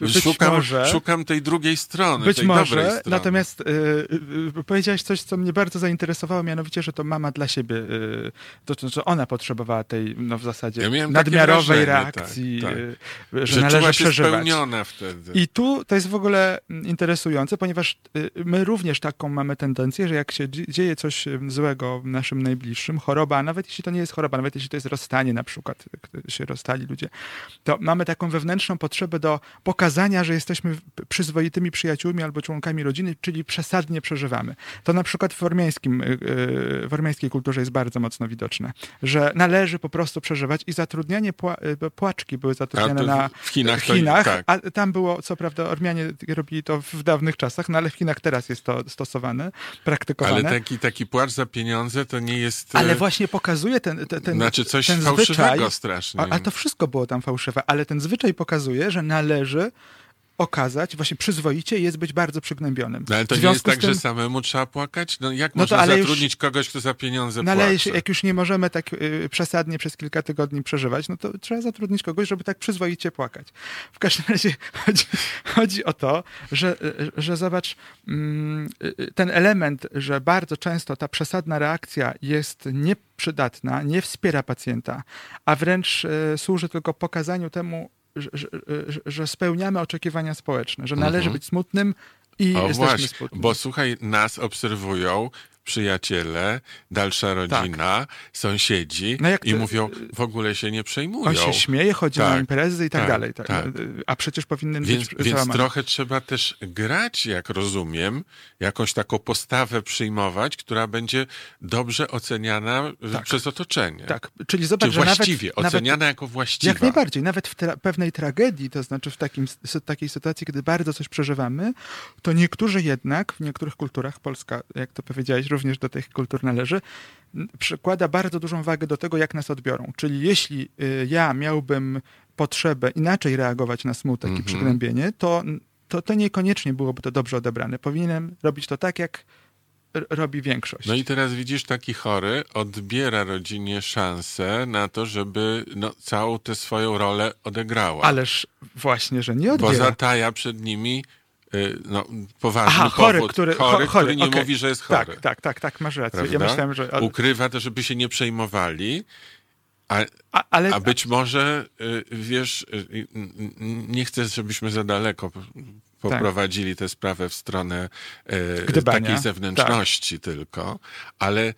No, yy, szukam, może, szukam tej drugiej strony, być tej może, dobrej strony. Natomiast yy, yy, powiedziałeś coś, co mnie bardzo zainteresowało, mianowicie, że to mama dla siebie, y, to, że ona potrzebowała tej, no w zasadzie, ja nadmiarowej wrażenie, reakcji, tak, tak. Y, że, że należy się przeżywać. spełniona wtedy. I tu to jest w ogóle interesujące, ponieważ y, my również taką mamy tendencję, że jak się dzieje coś złego w naszym najbliższym, choroba, nawet jeśli to nie jest choroba, nawet jeśli to jest rozstanie na przykład, się rozstali ludzie, to mamy taką wewnętrzną potrzebę do pokazania, że jesteśmy przyzwoitymi przyjaciółmi albo członkami rodziny, czyli przesadnie przeżywamy. To na przykład w, ormiańskim, y, y, w ormiańskiej kulturze jest bardzo mocno widoczne, że należy po prostu przeżywać i zatrudnianie pła y, płaczki były zatrudniane na w Chinach, w Chinach tak. a tam było, co prawda Ormianie robili to w dawnych czasach, no ale w Chinach teraz jest to stosowane, praktykowane. Ale taki, taki płacz za pieniądze to nie jest... Ale właśnie pokazuje ten, ten, ten Znaczy coś ten fałszywego zwyczaj, strasznie. A, a to wszystko było tam fałszywe, ale ten zwyczaj pokazuje, że należy okazać, właśnie przyzwoicie jest być bardzo przygnębionym. No ale to nie jest tak, tym... że samemu trzeba płakać? No jak no można zatrudnić już... kogoś, kto za pieniądze no, ale płacze? jak już nie możemy tak y, przesadnie przez kilka tygodni przeżywać, no to trzeba zatrudnić kogoś, żeby tak przyzwoicie płakać. W każdym razie *laughs* chodzi, chodzi o to, że, że zobacz, mm, y, ten element, że bardzo często ta przesadna reakcja jest nieprzydatna, nie wspiera pacjenta, a wręcz y, służy tylko pokazaniu temu, że, że, spełniamy oczekiwania społeczne, że należy mhm. być smutnym i o, jesteśmy właśnie, smutni. Bo słuchaj, nas obserwują przyjaciele, dalsza rodzina, tak. sąsiedzi no i mówią, w ogóle się nie przejmują. On się śmieje, chodzi tak, na imprezy i tak, tak dalej. Tak. tak. A przecież powinien więc, być Więc trochę trzeba też grać, jak rozumiem, jakąś taką postawę przyjmować, która będzie dobrze oceniana tak. przez otoczenie. Tak, czyli zobacz, Czy właściwie, nawet, oceniana nawet, jako właściwa. Jak najbardziej, nawet w tra pewnej tragedii, to znaczy w takim, takiej sytuacji, kiedy bardzo coś przeżywamy, to niektórzy jednak, w niektórych kulturach, Polska, jak to powiedziałeś, również do tych kultur należy, przykłada bardzo dużą wagę do tego, jak nas odbiorą. Czyli jeśli y, ja miałbym potrzebę inaczej reagować na smutek mm -hmm. i mhm. przygnębienie, to, to, to niekoniecznie byłoby to dobrze odebrane. Powinienem robić to tak, jak robi większość. No i teraz widzisz, taki chory odbiera rodzinie szansę na to, żeby no, całą tę swoją rolę odegrała. Ależ właśnie, że nie odbiera. Bo zataja przed nimi no, poważny Aha, chory, powód. Który, chory, chory, który nie okay. mówi, że jest chory. Tak, tak, tak, tak masz rację. Ja myślałem, że... Ukrywa to, żeby się nie przejmowali, a, a, ale... a być może, y, wiesz, y, nie chcę, żebyśmy za daleko poprowadzili tę sprawę w stronę e, takiej zewnętrzności tylko, ale,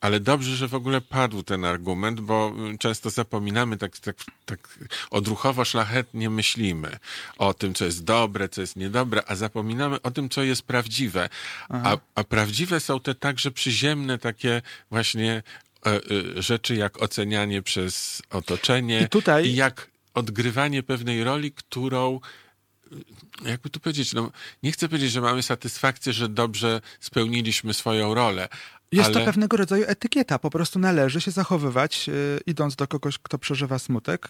ale dobrze, że w ogóle padł ten argument, bo często zapominamy, tak, tak, tak odruchowo szlachetnie myślimy o tym, co jest dobre, co jest niedobre, a zapominamy o tym, co jest prawdziwe. A, a prawdziwe są te także przyziemne takie właśnie e, e, rzeczy, jak ocenianie przez otoczenie I tutaj- i jak odgrywanie pewnej roli, którą jakby tu powiedzieć, no, nie chcę powiedzieć, że mamy satysfakcję, że dobrze spełniliśmy swoją rolę. Jest ale... to pewnego rodzaju etykieta. Po prostu należy się zachowywać, y, idąc do kogoś, kto przeżywa smutek,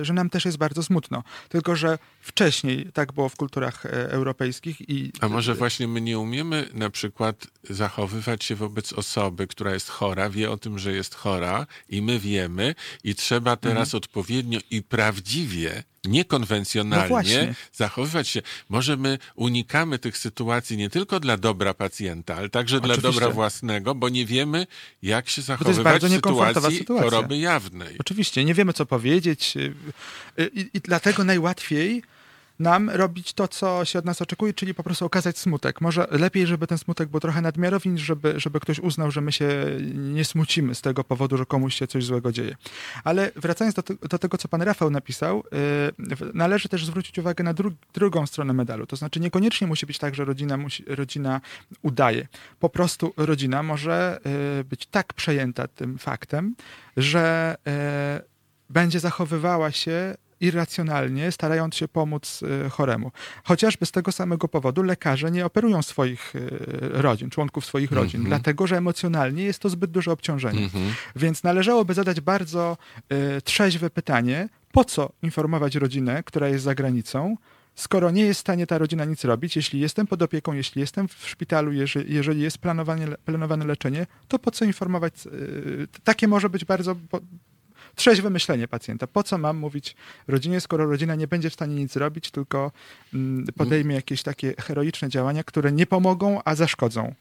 y, że nam też jest bardzo smutno. Tylko, że wcześniej tak było w kulturach e, europejskich i A może właśnie my nie umiemy na przykład zachowywać się wobec osoby, która jest chora, wie o tym, że jest chora i my wiemy i trzeba teraz Mhm. odpowiednio i prawdziwie, niekonwencjonalnie właśnie. zachowywać się. Może my unikamy tych sytuacji nie tylko dla dobra pacjenta, ale także dla Oczywiście. dobra własnego, bo nie wiemy, jak się zachowywać w sytuacji sytuacja. choroby jawnej. Oczywiście, nie wiemy co powiedzieć y, y, i, i dlatego najłatwiej nam robić to, co się od nas oczekuje, czyli po prostu okazać smutek. Może lepiej, żeby ten smutek był trochę nadmiarowy, niż żeby, żeby ktoś uznał, że my się nie smucimy z tego powodu, że komuś się coś złego dzieje. Ale wracając do, do tego, co pan Rafał napisał, y, w- należy też zwrócić uwagę na dru, drugą stronę medalu. To znaczy niekoniecznie musi być tak, że rodzina, musi, rodzina udaje. Po prostu rodzina może y, być tak przejęta tym faktem, że y, będzie zachowywała się irracjonalnie, starając się pomóc y, choremu. Chociażby z tego samego powodu lekarze nie operują swoich y, rodzin, członków swoich rodzin, Mhm. dlatego że emocjonalnie jest to zbyt duże obciążenie. Mhm. Więc należałoby zadać bardzo y, trzeźwe pytanie, po co informować rodzinę, która jest za granicą, skoro nie jest w stanie ta rodzina nic robić, jeśli jestem pod opieką, jeśli jestem w szpitalu, jeżeli, jeżeli jest planowane leczenie, to po co informować? Takie może być bardzo trzeźwe myślenie pacjenta. Po co mam mówić rodzinie, skoro rodzina nie będzie w stanie nic zrobić, tylko mm, podejmie jakieś takie heroiczne działania, które nie pomogą, a zaszkodzą.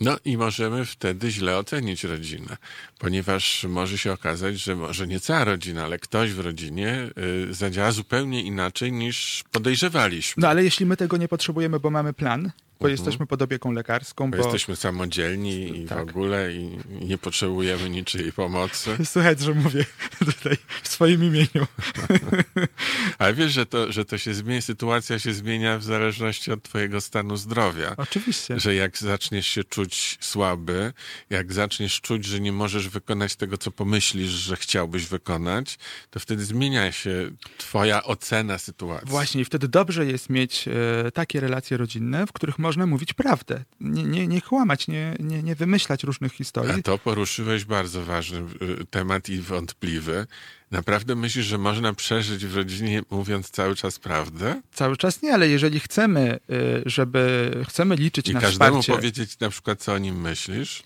No i możemy wtedy źle ocenić rodzinę, ponieważ może się okazać, że może nie cała rodzina, ale ktoś w rodzinie y, zadziała zupełnie inaczej niż podejrzewaliśmy. No ale jeśli my tego nie potrzebujemy, bo mamy plan, bo Mhm. jesteśmy pod opieką lekarską, Bo bo... jesteśmy samodzielni i w Tak. ogóle i i nie potrzebujemy niczyjej pomocy. *laughs* Słuchaj, że mówię *laughs* tutaj w swoim imieniu. *laughs* Ale wiesz, że to, że to się zmienia, sytuacja się zmienia w zależności od twojego stanu zdrowia. Oczywiście. Że jak zaczniesz się czuć słaby, jak zaczniesz czuć, że nie możesz wykonać tego, co pomyślisz, że chciałbyś wykonać, to wtedy zmienia się twoja ocena sytuacji. Właśnie i wtedy dobrze jest mieć e, takie relacje rodzinne, w których można mówić prawdę. Nie, nie, nie kłamać, nie, nie, nie wymyślać różnych historii. A to poruszyłeś bardzo ważny y, temat i wątpliwy. Naprawdę myślisz, że można przeżyć w rodzinie mówiąc cały czas prawdę? Cały czas nie, ale jeżeli chcemy, e, żeby chcemy liczyć I na każdemu wsparcie, powiedzieć na przykład, co o nim myślisz?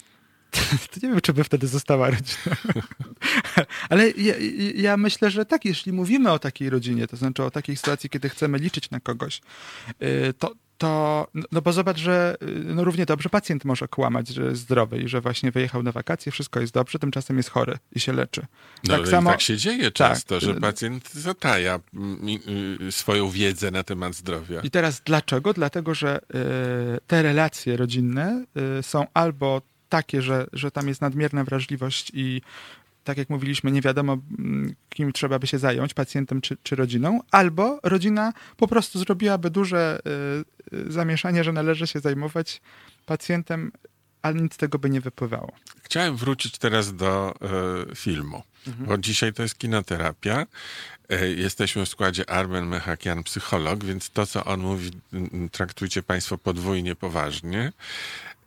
*laughs* to nie wiem, czy by wtedy została rodzina. *laughs* Ale ja, ja myślę, że tak, jeśli mówimy o takiej rodzinie, to znaczy o takiej sytuacji, kiedy chcemy liczyć na kogoś, y, to, to no bo zobacz, że y, no równie dobrze pacjent może kłamać, że jest zdrowy i że właśnie wyjechał na wakacje, wszystko jest dobrze, tymczasem jest chory i się leczy. No tak samo, tak się dzieje tak. często, że pacjent zataja mm, y, swoją wiedzę na temat zdrowia. I teraz dlaczego? Dlatego, że y, te relacje rodzinne są albo takie, że, że tam jest nadmierna wrażliwość i tak jak mówiliśmy, nie wiadomo, mm, kim trzeba by się zająć, pacjentem czy, czy rodziną, albo rodzina po prostu zrobiłaby duże y, y, zamieszanie, że należy się zajmować pacjentem, ale nic z tego by nie wypływało. Chciałem wrócić teraz do e, filmu, bo dzisiaj to jest kinoterapia. E, jesteśmy w składzie Armen Mechakian, psycholog, więc to, co on mówi, traktujcie Państwo podwójnie poważnie.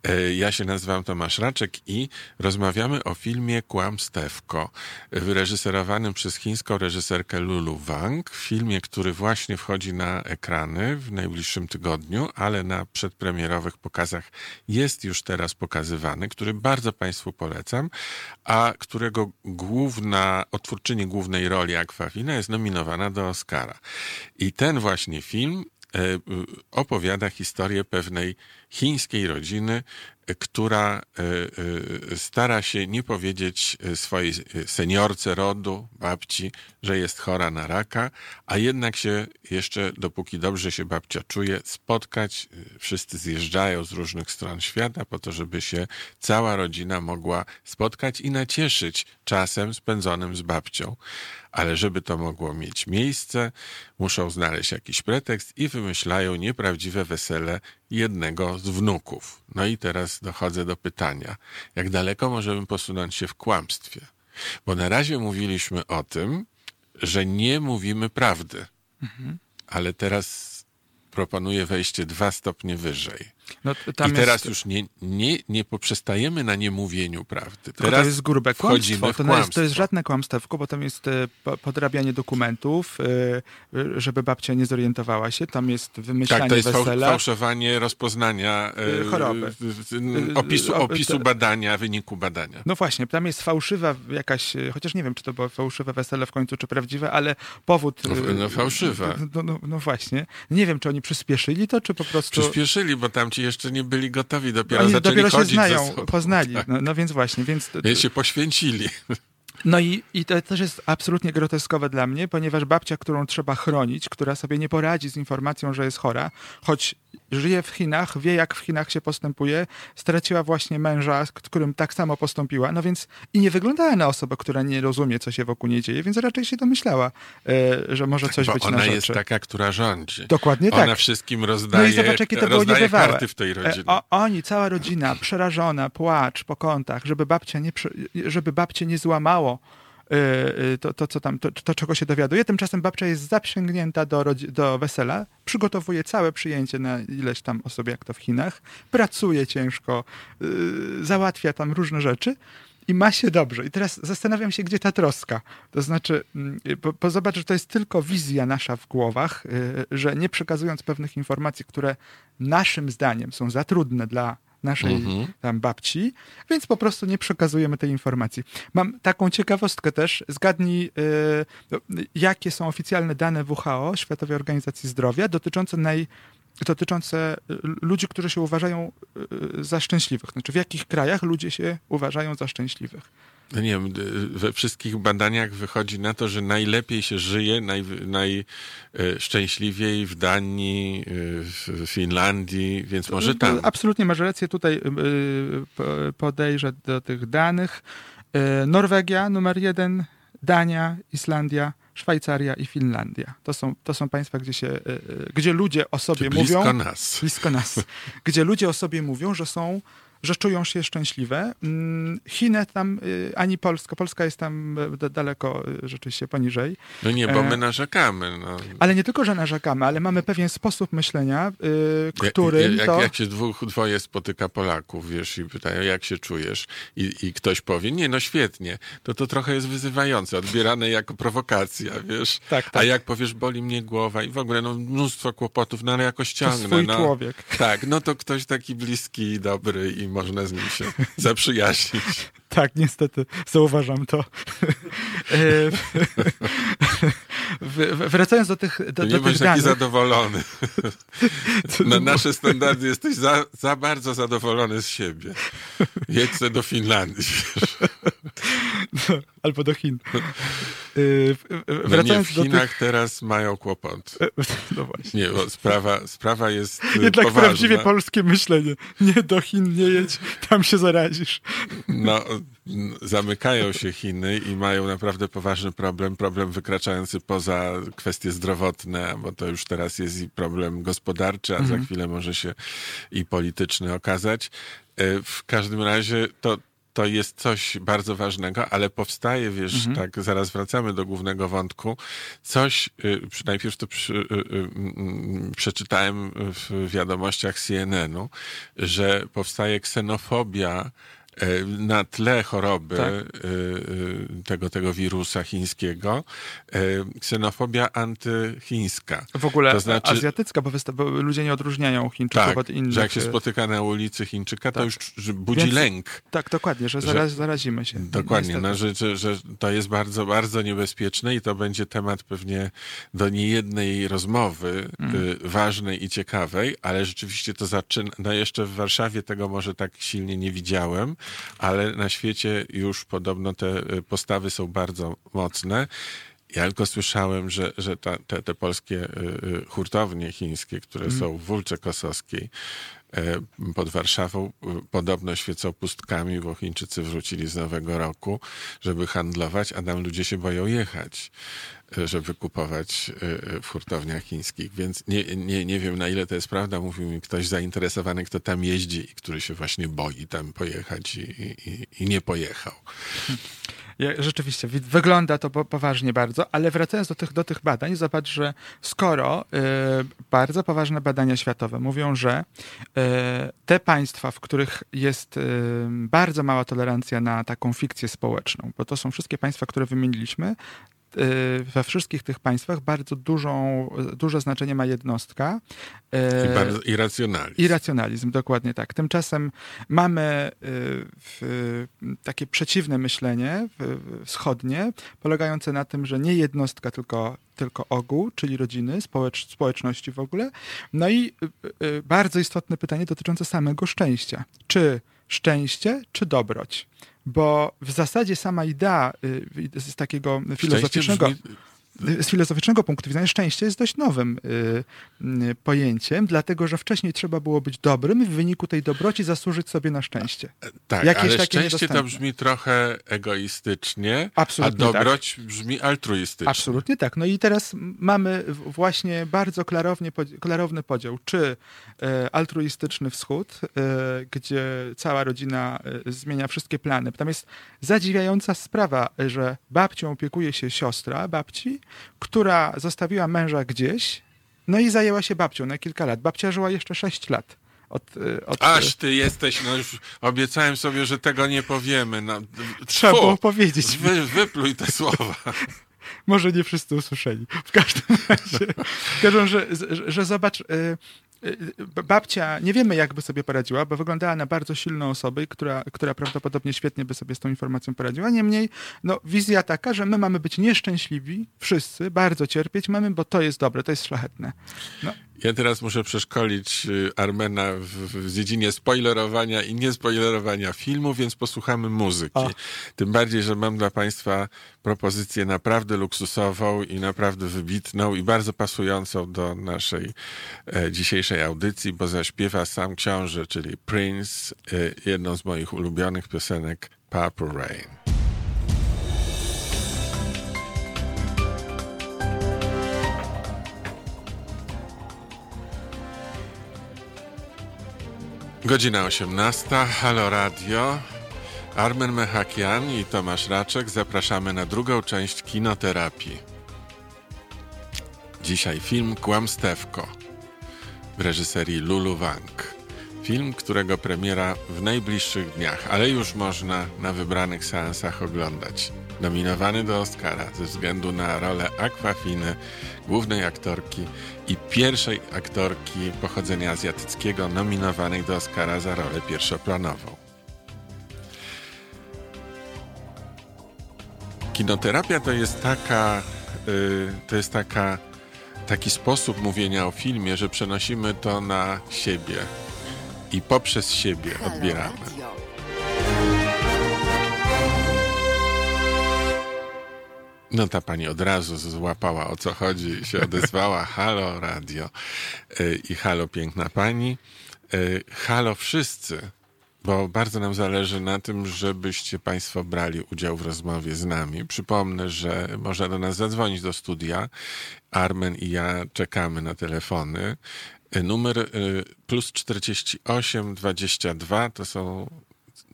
E, Ja się nazywam Tomasz Raczek i rozmawiamy o filmie Kłamstewko, wyreżyserowanym przez chińską reżyserkę Lulu Wang. Filmie, który właśnie wchodzi na ekrany w najbliższym tygodniu, ale na przedpremierowych pokazach jest już teraz pokazywany, który bardzo Państwu polecam, a którego główna, otwórczyni głównej roli Aquafina jest nominowana do Oscara. I ten właśnie film opowiada historię pewnej chińskiej rodziny, która y, y, stara się nie powiedzieć swojej seniorce rodu, babci, że jest chora na raka, a jednak się jeszcze, dopóki dobrze się babcia czuje, spotkać. Wszyscy zjeżdżają z różnych stron świata po to, żeby się cała rodzina mogła spotkać i nacieszyć czasem spędzonym z babcią ale żeby to mogło mieć miejsce, muszą znaleźć jakiś pretekst i wymyślają nieprawdziwe wesele jednego z wnuków. No i teraz dochodzę do pytania, jak daleko możemy posunąć się w kłamstwie? Bo na razie mówiliśmy o tym, że nie mówimy prawdy, mhm. ale teraz proponuję wejście dwa stopnie wyżej. No, I teraz jest... już nie, nie, nie poprzestajemy na niemówieniu prawdy. Teraz to jest grube kłamstwo. To, kłamstwo. Jest, to jest żadne kłamstewko, bo tam jest e, podrabianie dokumentów, e, e, żeby babcia nie zorientowała się. Tam jest wymyślanie tak, to jest wesela. fałszowanie rozpoznania choroby. Opisu, opisu badania, wyniku badania. No właśnie, tam jest fałszywa jakaś, chociaż nie wiem, czy to było fałszywe wesele w końcu, czy prawdziwe, ale powód... No, no fałszywe. No, no, no, właśnie. Nie wiem, czy oni przyspieszyli to, czy po prostu... Przyspieszyli, bo tam ci jeszcze nie byli gotowi, dopiero Oni zaczęli dopiero się znają, poznali. Tak. No, no, więc właśnie. Więc, więc się poświęcili. No i, i to też jest absolutnie groteskowe dla mnie, ponieważ babcia, którą trzeba chronić, która sobie nie poradzi z informacją, że jest chora, choć żyje w Chinach, wie jak w Chinach się postępuje, straciła właśnie męża, z którym tak samo postąpiła, no więc i nie wyglądała na osobę, która nie rozumie, co się wokół niej dzieje, więc raczej się domyślała, e, że może coś Bo być ona na rzeczy. jest taka, która rządzi. Dokładnie tak. Ona wszystkim rozdaje, no i zobacz, jakie to było niebywałe. karty w tej e, rodzinie. O, oni, cała rodzina, przerażona, płacz po kątach, żeby babcia nie, żeby babcie nie złamało to, to, co tam, to, to, czego się dowiaduje. Tymczasem babcia jest zaprzęgnięta do, do wesela, przygotowuje całe przyjęcie na ileś tam osób, jak to w Chinach, pracuje ciężko, yy, załatwia tam różne rzeczy i ma się dobrze. I teraz zastanawiam się, gdzie ta troska. To znaczy, bo, bo zobacz, że to jest tylko wizja nasza w głowach, że nie przekazując pewnych informacji, które naszym zdaniem są za trudne dla naszej mhm. tam babci, więc po prostu nie przekazujemy tej informacji. Mam taką ciekawostkę też. Zgadnij, yy, jakie są oficjalne dane WHO, Światowej Organizacji Zdrowia, dotyczące naj, dotyczące y, ludzi, którzy się uważają y, za szczęśliwych. Znaczy, w jakich krajach ludzie się uważają za szczęśliwych. No nie wiem, we wszystkich badaniach wychodzi na to, że najlepiej się żyje, naj, najszczęśliwiej w Danii, w Finlandii, więc może tam. Absolutnie masz rację, tutaj y, podejrzę do tych danych. Norwegia numer jeden, Dania, Islandia, Szwajcaria i Finlandia. To są, to są państwa, gdzie, się, e, e, gdzie ludzie o sobie blisko mówią. Nas. Blisko nas. *laughs* Gdzie ludzie o sobie mówią, że są że czują się szczęśliwe. Mm, Chiny tam, y, ani Polska, Polska jest tam y, daleko y, rzeczywiście poniżej. No nie, bo my e, narzekamy. No. Ale nie tylko, że narzekamy, ale mamy pewien sposób myślenia, który jak, jak, to... Jak się dwóch, dwoje spotyka Polaków, wiesz, i pytają, jak się czujesz? I, I ktoś powie, nie, no świetnie. To to trochę jest wyzywające, odbierane jako prowokacja, wiesz? Tak, tak. A jak powiesz, boli mnie głowa i w ogóle no, mnóstwo kłopotów, no ale jakoś ciągnę. To swój no. człowiek. Tak, no to ktoś taki bliski, dobry i można z nim się zaprzyjaźnić. *laughs* Tak, niestety, zauważam to. *laughs* E, wracając do tych, do, nie bądź taki zadowolony. *laughs* Na nasze standardy jesteś za, za bardzo zadowolony z siebie. Jedź do Finlandii. No, albo do Chin. Wracając no nie, w Chinach tych... teraz mają kłopot. No właśnie. Nie, bo sprawa, sprawa jest Jednak poważna. prawdziwie polskie myślenie. Nie do Chin nie jedź, tam się zarazisz. No, zamykają się Chiny i mają naprawdę poważny problem, problem wykraczający poza kwestie zdrowotne, bo to już teraz jest i problem gospodarczy, a mhm. za chwilę może się i polityczny okazać. E, w każdym razie to, to jest coś bardzo ważnego, ale powstaje, wiesz, mhm. tak, zaraz wracamy do głównego wątku, coś, y, najpierw to przy, y, y, przeczytałem w wiadomościach CNN-u, że powstaje ksenofobia na tle choroby Tak. e, e, tego, tego wirusa chińskiego, e, ksenofobia antychińska. W ogóle To znaczy- azjatycka, bo, wysta- bo ludzie nie odróżniają Chińczyków Tak, od innych. że jak się spotyka na ulicy Chińczyka, to tak. już że budzi Więc- lęk. Tak, dokładnie, że, że- zaraz, zarazimy się. Dokładnie, no, że, że, że to jest bardzo, bardzo niebezpieczne i to będzie temat pewnie do niejednej rozmowy Mm. y, ważnej i ciekawej, ale rzeczywiście to zaczyna, no jeszcze w Warszawie tego może tak silnie nie widziałem, ale na świecie już podobno te y, postawy są bardzo mocne. Ja tylko słyszałem, że, że ta, te, te polskie y, y, hurtownie chińskie, które są w Wólce Kosowskiej, pod Warszawą y, podobno świecą pustkami, bo Chińczycy wrócili z Nowego Roku, żeby handlować, a tam ludzie się boją jechać, y, żeby kupować w hurtowniach chińskich. Więc nie, nie, nie wiem, na ile to jest prawda. Mówił mi ktoś zainteresowany, kto tam jeździ i który się właśnie boi tam pojechać i, i, i nie pojechał. Rzeczywiście, wi- wygląda to po, poważnie bardzo, ale wracając do tych, do tych badań, zobacz, że skoro y, bardzo poważne badania światowe mówią, że y, te państwa, w których jest y, bardzo mała tolerancja na taką fikcję społeczną, bo to są wszystkie państwa, które wymieniliśmy, we wszystkich tych państwach bardzo dużą, duże znaczenie ma jednostka. y, I bardzo irracjonalnie. i racjonalizm, dokładnie tak. Tymczasem mamy y, takie przeciwne myślenie wschodnie, polegające na tym, że nie jednostka, tylko, tylko ogół, czyli rodziny, społecz, społeczności w ogóle. No i y, y, bardzo istotne pytanie dotyczące samego szczęścia. Czy szczęście, czy dobroć? Bo w zasadzie sama idea y, z takiego Szczęście filozoficznego brzmi- z filozoficznego punktu widzenia szczęście jest dość nowym y, y, pojęciem, dlatego że wcześniej trzeba było być dobrym i w wyniku tej dobroci zasłużyć sobie na szczęście. Tak, Jakieś ale szczęście to brzmi trochę egoistycznie, Absolutnie a tak. dobroć brzmi altruistycznie. Absolutnie tak. No i teraz mamy właśnie bardzo klarownie, klarowny podział, czy e, altruistyczny wschód, e, gdzie cała rodzina e, zmienia wszystkie plany. Tam jest zadziwiająca sprawa, że babcią opiekuje się siostra babci, która zostawiła męża gdzieś, no i zajęła się babcią na kilka lat. Babcia żyła jeszcze 6 lat. Od, e, od, Aż ty jesteś, no już obiecałem sobie, że tego nie powiemy. No, Trzeba Tfu, było powiedzieć. Wy, wypluj te słowa. *laughs* Może nie wszyscy usłyszeli. W każdym razie, *laughs* każdym razie że, że zobacz, y, y, babcia, nie wiemy jakby sobie poradziła, bo wyglądała na bardzo silną osobę, która, która prawdopodobnie świetnie by sobie z tą informacją poradziła. Niemniej, no, wizja taka, że my mamy być nieszczęśliwi, wszyscy, bardzo cierpieć mamy, bo to jest dobre, to jest szlachetne. No, Ja teraz muszę przeszkolić y, Armena w, w dziedzinie spoilerowania i niespoilerowania filmu, więc posłuchamy muzyki. O. Tym bardziej, że mam dla Państwa propozycję naprawdę luksusową i naprawdę wybitną i bardzo pasującą do naszej e, dzisiejszej audycji, bo zaśpiewa sam książę, czyli Prince, e, jedną z moich ulubionych piosenek Purple Rain. Godzina 18, Halo Radio. Armen Mechakian i Tomasz Raczek zapraszamy na drugą część kinoterapii. Dzisiaj film Kłamstewko w reżyserii Lulu Wang. Film, którego premiera w najbliższych dniach, ale już można na wybranych seansach oglądać. Nominowany do Oscara ze względu na rolę Aquafiny, głównej aktorki i pierwszej aktorki pochodzenia azjatyckiego nominowanej do Oscara za rolę pierwszoplanową. Kinoterapia to jest taka, y, to jest taka, taki sposób mówienia o filmie, że przenosimy to na siebie i poprzez siebie odbieramy. No ta pani od razu złapała o co chodzi i się odezwała. *laughs* Halo radio Y, i halo piękna pani. Y, Halo wszyscy, bo bardzo nam zależy na tym, żebyście Państwo brali udział w rozmowie z nami. Przypomnę, że można do nas zadzwonić do studia. Armen i ja czekamy na telefony. Y, Numer y, plus 48 22 to są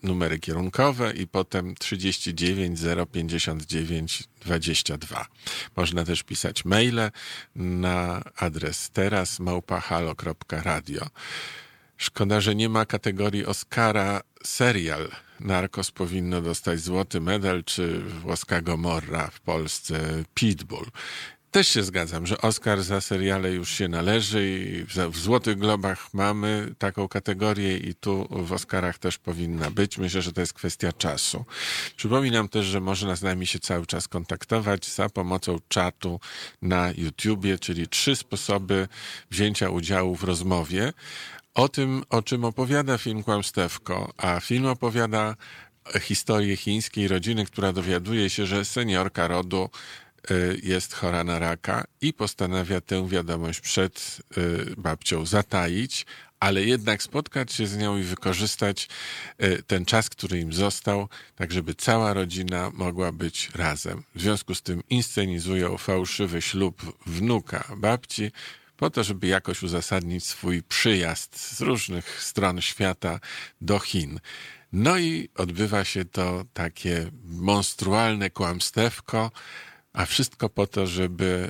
numery kierunkowe i potem 39 059 22. Można też pisać maile na adres teraz małpahalo.radio. Szkoda, że nie ma kategorii Oscara serial. Narcos powinno dostać złoty medal, czy włoska Gomorra w Polsce Pitbull. Też się zgadzam, że Oscar za seriale już się należy i w Złotych Globach mamy taką kategorię i tu w Oscarach też powinna być. Myślę, że to jest kwestia czasu. Przypominam też, że można z nami się cały czas kontaktować za pomocą czatu na YouTubie, czyli trzy sposoby wzięcia udziału w rozmowie o tym, o czym opowiada film Kłamstewko, a film opowiada historię chińskiej rodziny, która dowiaduje się, że seniorka rodu jest chora na raka i postanawia tę wiadomość przed y, babcią zataić, ale jednak spotkać się z nią i wykorzystać y, ten czas, który im został, tak żeby cała rodzina mogła być razem. W związku z tym inscenizują fałszywy ślub wnuka babci, po to, żeby jakoś uzasadnić swój przyjazd z różnych stron świata do Chin. No i odbywa się to takie monstrualne kłamstewko, a wszystko po to, żeby,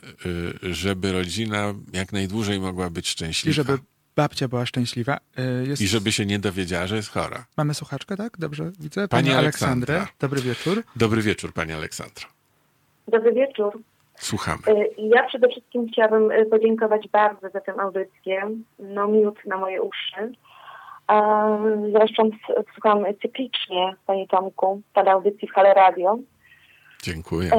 y, żeby rodzina jak najdłużej mogła być szczęśliwa. I żeby babcia była szczęśliwa. Y, jest... I żeby się nie dowiedziała, że jest chora. Mamy słuchaczkę, tak? Dobrze widzę. Pani, pani Aleksandrę. Dobry wieczór. Dobry wieczór, Pani Aleksandro. Dobry wieczór. Słuchamy. Y, ja przede wszystkim chciałabym podziękować bardzo za tę audycję. No miód na moje uszy. Zresztą słucham cyklicznie, Panie Tomku, tej audycji w Hale Radio. Dziękuję.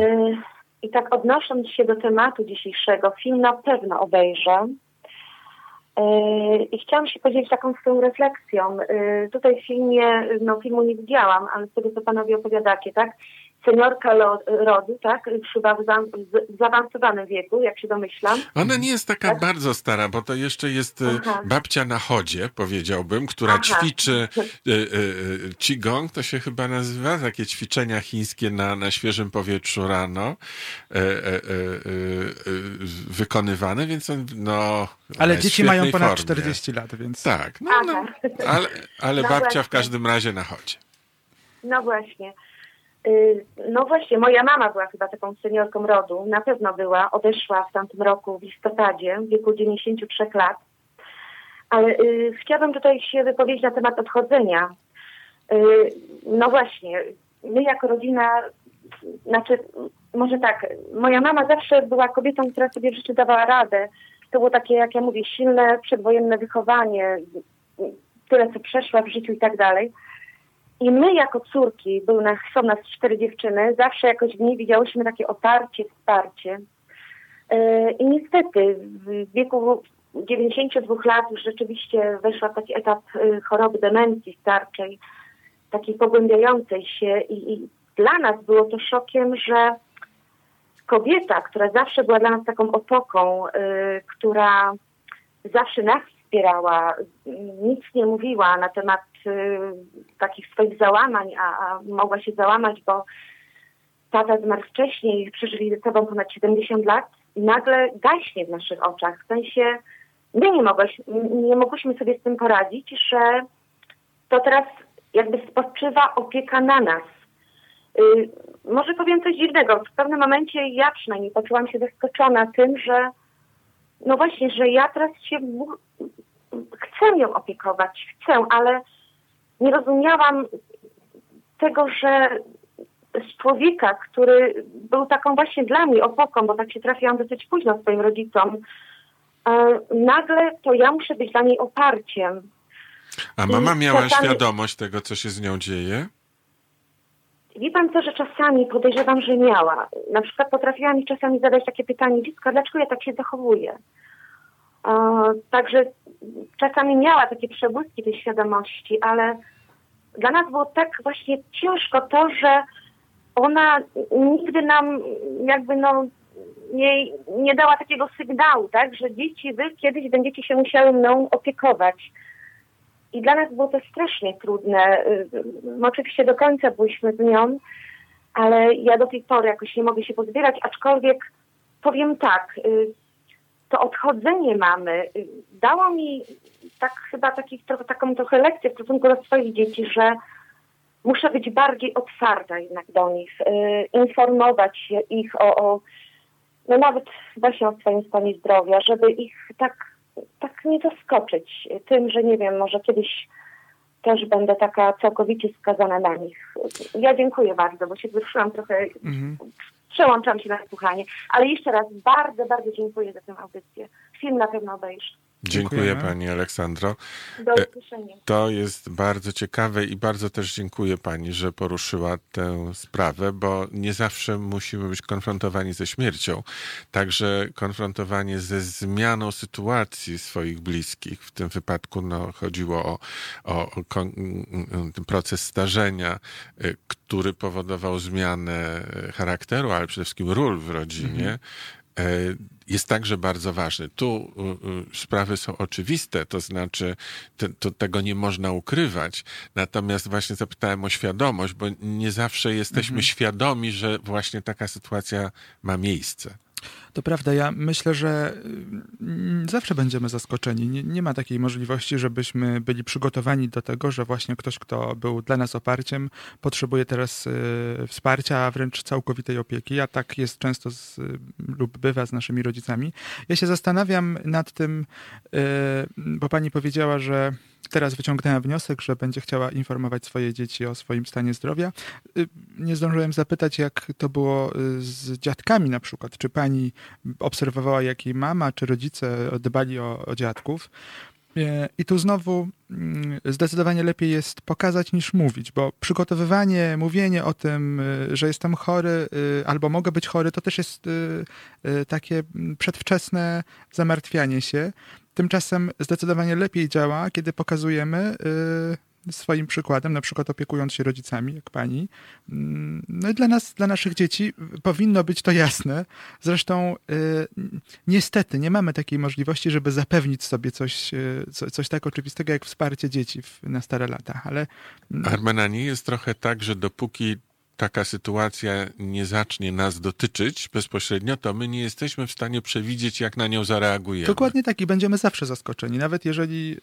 I tak odnosząc się do tematu dzisiejszego, film na pewno obejrzę. I chciałam się podzielić taką swoją refleksją. Tutaj w filmie, no filmu nie widziałam, ale z tego, co panowie opowiadacie, tak? Seniorka rodu, tak, chyba w, zaawansowanym wieku, jak się domyślam. Ona nie jest taka tak? bardzo stara, bo to jeszcze jest e, Aha. babcia na chodzie, powiedziałbym, która Aha. ćwiczy *laughs* y, y, qigong, to się chyba nazywa, takie ćwiczenia chińskie na, na świeżym powietrzu rano y, wykonywane, więc no... Ale dzieci mają ponad formie. 40 lat, więc... Tak, no, no ale, ale no babcia właśnie. w każdym razie na chodzie. No właśnie. Y, no właśnie, moja mama była chyba taką seniorką rodu. Na pewno była. Odeszła w tamtym roku, w listopadzie, w wieku 93 lat. Ale y, chciałabym tutaj się wypowiedzieć na temat odchodzenia. Y, no właśnie, my jako rodzina, znaczy, może tak, moja mama zawsze była kobietą, która sobie w życiu dawała radę. To było takie, jak ja mówię, silne przedwojenne wychowanie, tyle co przeszła w życiu i tak dalej. I my jako córki, był nas, są nas cztery dziewczyny, zawsze jakoś w niej widziałyśmy takie oparcie, wsparcie. E, I niestety w wieku 92 lat już rzeczywiście weszła taki etap e, choroby demencji starczej, takiej pogłębiającej się i, i dla nas było to szokiem, że kobieta, która zawsze była dla nas taką opoką, y, która zawsze nas wspierała, nic nie mówiła na temat y, takich swoich załamań, a, a, mogła się załamać, bo tata zmarł wcześniej, przeżyli ze sobą ponad 70 lat i nagle gaśnie w naszych oczach. W sensie my nie, mogłeś, nie mogłyśmy sobie z tym poradzić, że to teraz jakby spoczywa opieka na nas. Y, może powiem coś dziwnego. W pewnym momencie ja przynajmniej poczułam się zaskoczona tym, że no właśnie, że ja teraz się chcę ją opiekować, chcę, ale nie rozumiałam tego, że z człowieka, który był taką właśnie dla mnie opoką, bo tak się trafiłam dosyć późno swoim rodzicom, e, nagle to ja muszę być dla niej oparciem. A mama miała czasami... świadomość tego, co się z nią dzieje? Wie pan co, że czasami podejrzewam, że miała. Na przykład potrafiła mi czasami zadać takie pytanie, dziecko, dlaczego ja tak się zachowuję? Także czasami miała takie przebłyski tej świadomości, ale dla nas było tak właśnie ciężko to, że ona nigdy nam jakby no nie, nie dała takiego sygnału, tak, że dzieci, wy kiedyś będziecie się musiały mną opiekować. I dla nas było to strasznie trudne. My oczywiście do końca byliśmy z nią, ale ja do tej pory jakoś nie mogę się pozbierać, aczkolwiek powiem tak, y, to odchodzenie mamy dało mi tak chyba takich, trochę, taką trochę lekcję w stosunku do swoich dzieci, że muszę być bardziej otwarta jednak do nich, y, informować ich o, o, no nawet właśnie o swoim stanie zdrowia, żeby ich tak tak nie zaskoczyć tym, że nie wiem, może kiedyś też będę taka całkowicie skazana na nich. Ja dziękuję bardzo, bo się wyczułam trochę, mhm. Przełączam się na słuchanie, ale jeszcze raz bardzo, bardzo dziękuję za tę audycję. Film na pewno obejrzę. Dziękuję. Pani Aleksandro. Do e, usłyszenia. To jest bardzo ciekawe i bardzo też dziękuję Pani, że poruszyła tę sprawę, bo nie zawsze musimy być konfrontowani ze śmiercią. Także konfrontowanie ze zmianą sytuacji swoich bliskich. W tym wypadku no, chodziło o, o, o proces starzenia, e, który powodował zmianę charakteru, ale przede wszystkim ról w rodzinie. Mhm e, jest także bardzo ważny. Tu sprawy są oczywiste, to znaczy te, to, tego nie można ukrywać. Natomiast właśnie zapytałem o świadomość, bo nie zawsze jesteśmy mhm. świadomi, że właśnie taka sytuacja ma miejsce. To prawda, ja myślę, że mm, zawsze będziemy zaskoczeni. Nie, nie, ma takiej możliwości, żebyśmy byli przygotowani do tego, że właśnie ktoś, kto był dla nas oparciem, potrzebuje teraz y, wsparcia, a wręcz całkowitej opieki, a tak jest często z, lub bywa z naszymi rodzicami. Ja się zastanawiam nad tym, y, bo pani powiedziała, że teraz wyciągnęła wniosek, że będzie chciała informować swoje dzieci o swoim stanie zdrowia. Y, nie zdążyłem zapytać, jak to było y, z dziadkami na przykład. Czy pani obserwowała, jak jej mama czy rodzice dbali o, o dziadków? Y, I tu znowu mm, zdecydowanie lepiej jest pokazać niż mówić, bo przygotowywanie, mówienie o tym, że jestem chory albo mogę być chory, to też jest takie mm, przedwczesne zamartwianie się. Tymczasem zdecydowanie lepiej działa, kiedy pokazujemy swoim przykładem, na przykład opiekując się rodzicami, jak pani. Mm, no i dla nas, dla naszych dzieci powinno być to jasne. Zresztą y, niestety nie mamy takiej możliwości, żeby zapewnić sobie coś, y, coś tak oczywistego jak wsparcie dzieci na stare lata, ale... Mm, Armena, nie jest trochę tak, że dopóki taka sytuacja nie zacznie nas dotyczyć bezpośrednio, to my nie jesteśmy w stanie przewidzieć, jak na nią zareagujemy. Dokładnie tak i będziemy zawsze zaskoczeni, nawet jeżeli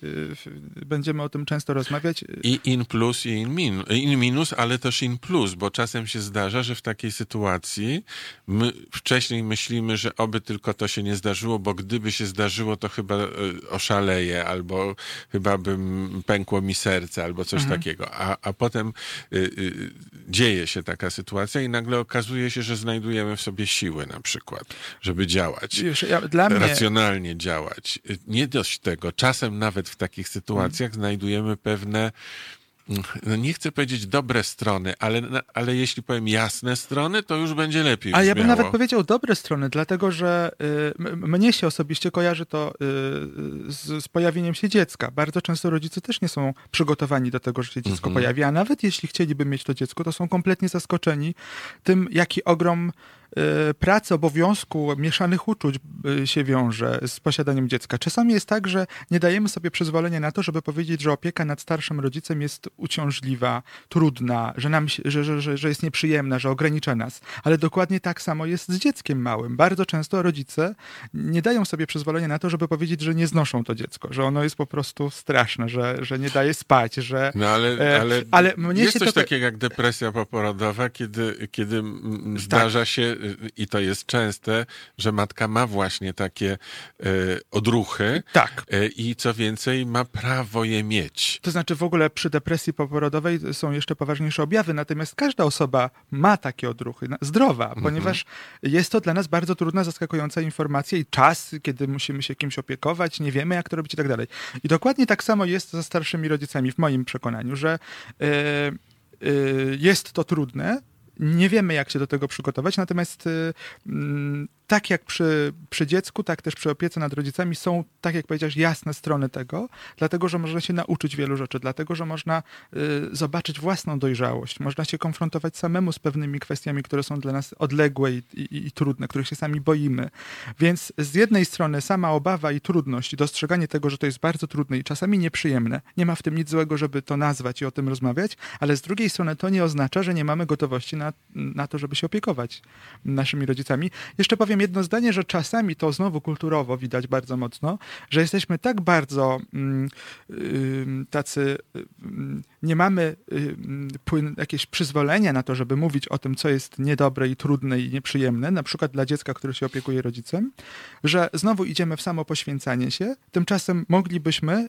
y, będziemy o tym często rozmawiać. I in plus, i in, min, in minus, ale też in plus, bo czasem się zdarza, że w takiej sytuacji my wcześniej myślimy, że oby tylko to się nie zdarzyło, bo gdyby się zdarzyło, to chyba y, oszaleję, albo chyba bym pękło mi serce, albo coś mhm. takiego. A, a potem y, y, dzieje się taka sytuacja i nagle okazuje się, że znajdujemy w sobie siły na przykład, żeby działać. Ja, dla mnie... Racjonalnie działać. Nie dość tego, czasem nawet w takich sytuacjach hmm. znajdujemy pewne no nie chcę powiedzieć dobre strony, ale, ale jeśli powiem jasne strony, to już będzie lepiej. A ja bym nawet powiedział dobre strony, dlatego że y, mnie się osobiście kojarzy to y, z, z, pojawieniem się dziecka. Bardzo często rodzice też nie są przygotowani do tego, że się dziecko mhm. pojawi, a nawet jeśli chcieliby mieć to dziecko, to są kompletnie zaskoczeni tym, jaki ogrom pracy, obowiązku, mieszanych uczuć y, się wiąże z posiadaniem dziecka. Czasami jest tak, że nie dajemy sobie przyzwolenia na to, żeby powiedzieć, że opieka nad starszym rodzicem jest uciążliwa, trudna, że, nam, że, że, że jest nieprzyjemna, że ogranicza nas. Ale dokładnie tak samo jest z dzieckiem małym. Bardzo często rodzice nie dają sobie przyzwolenia na to, żeby powiedzieć, że nie znoszą to dziecko, że ono jest po prostu straszne, że, że nie daje spać, że... No ale, e, ale, ale mnie jest coś to... takiego jak depresja poporodowa, kiedy, kiedy tak. zdarza się i to jest częste, że matka ma właśnie takie e, odruchy. Tak. E, I co więcej, ma prawo je mieć. To znaczy w ogóle przy depresji poporodowej są jeszcze poważniejsze objawy, natomiast każda osoba ma takie odruchy, zdrowa, mhm. ponieważ jest to dla nas bardzo trudna, zaskakująca informacja i czas, kiedy musimy się kimś opiekować, nie wiemy jak to robić i tak dalej. I dokładnie tak samo jest ze starszymi rodzicami, w moim przekonaniu, że e, jest to trudne, nie wiemy, jak się do tego przygotować, natomiast y, mm, tak jak przy, przy dziecku, tak też przy opiece nad rodzicami są, tak jak powiedziałeś, jasne strony tego, dlatego że można się nauczyć wielu rzeczy, dlatego że można y, zobaczyć własną dojrzałość, można się konfrontować samemu z pewnymi kwestiami, które są dla nas odległe i, i, i trudne, których się sami boimy. Więc z jednej strony sama obawa i trudność, dostrzeganie tego, że to jest bardzo trudne i czasami nieprzyjemne, nie ma w tym nic złego, żeby to nazwać i o tym rozmawiać, ale z drugiej strony to nie oznacza, że nie mamy gotowości na, na to, żeby się opiekować naszymi rodzicami. Jeszcze powiem dodam jedno zdanie, że czasami to znowu kulturowo widać bardzo mocno, że jesteśmy tak bardzo mm, tacy, nie mamy płyn, jakieś przyzwolenia na to, żeby mówić o tym, co jest niedobre i trudne i nieprzyjemne, na przykład dla dziecka, które się opiekuje rodzicem, że znowu idziemy w samo poświęcanie się, tymczasem moglibyśmy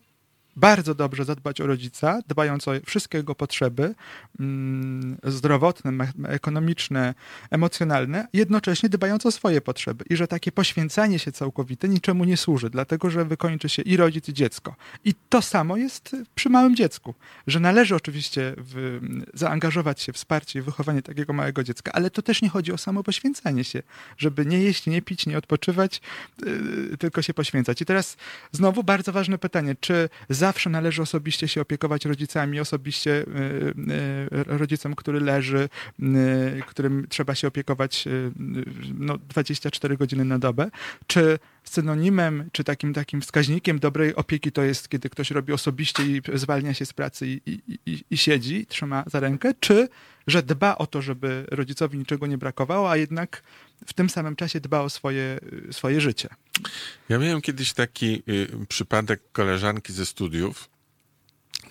bardzo dobrze zadbać o rodzica, dbając o wszystkie jego potrzeby mm, zdrowotne, ekonomiczne, emocjonalne, jednocześnie dbając o swoje potrzeby. I że takie poświęcanie się całkowite niczemu nie służy, dlatego że wykończy się i rodzic, i dziecko. I to samo jest przy małym dziecku, że należy oczywiście w, zaangażować się w wsparcie i wychowanie takiego małego dziecka, ale to też nie chodzi o samo poświęcanie się, żeby nie jeść, nie pić, nie odpoczywać, yy, tylko się poświęcać. I teraz znowu bardzo ważne pytanie, czy zawsze należy osobiście się opiekować rodzicami, osobiście y, y, rodzicem, który leży, y, którym trzeba się opiekować no, 24 godziny na dobę, czy synonimem, czy takim takim wskaźnikiem dobrej opieki to jest, kiedy ktoś robi osobiście i zwalnia się z pracy i, i, i, i siedzi, trzyma za rękę, czy że dba o to, żeby rodzicowi niczego nie brakowało, a jednak w tym samym czasie dba o swoje, swoje życie. Ja miałem kiedyś taki y, przypadek koleżanki ze studiów,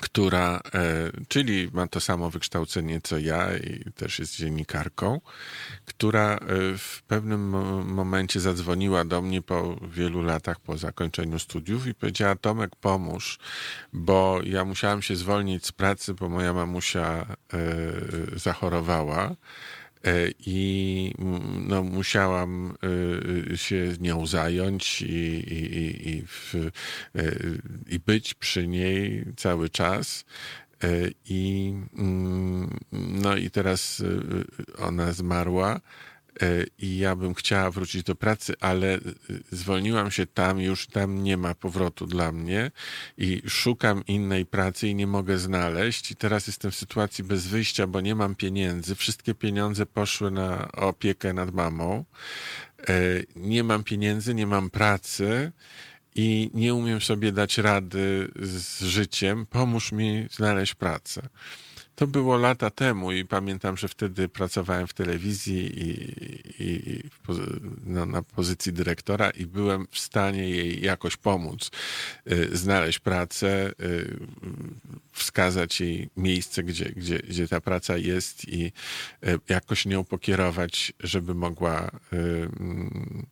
która, e, czyli ma to samo wykształcenie co ja i też jest dziennikarką, która e, w pewnym momencie zadzwoniła do mnie po wielu latach po zakończeniu studiów i powiedziała: Tomek, pomóż, bo ja musiałam się zwolnić z pracy, bo moja mamusia e, zachorowała i mm, no, musiałam e, się nią zająć i, i, i, w, e, i być przy niej cały czas. I, mm, no i teraz ona zmarła E, i ja bym chciała wrócić do pracy, ale e, zwolniłam się tam, już tam nie ma powrotu dla mnie i szukam innej pracy i nie mogę znaleźć. I teraz jestem w sytuacji bez wyjścia, bo nie mam pieniędzy. Wszystkie pieniądze poszły na opiekę nad mamą. E, nie mam pieniędzy, nie mam pracy i nie umiem sobie dać rady z życiem. Pomóż mi znaleźć pracę. To było lata temu i pamiętam, że wtedy pracowałem w telewizji i, i, i no, na pozycji dyrektora i byłem w stanie jej jakoś pomóc, y, znaleźć pracę, y, wskazać jej miejsce, gdzie, gdzie, gdzie ta praca jest i y, jakoś nią pokierować, żeby mogła, mm,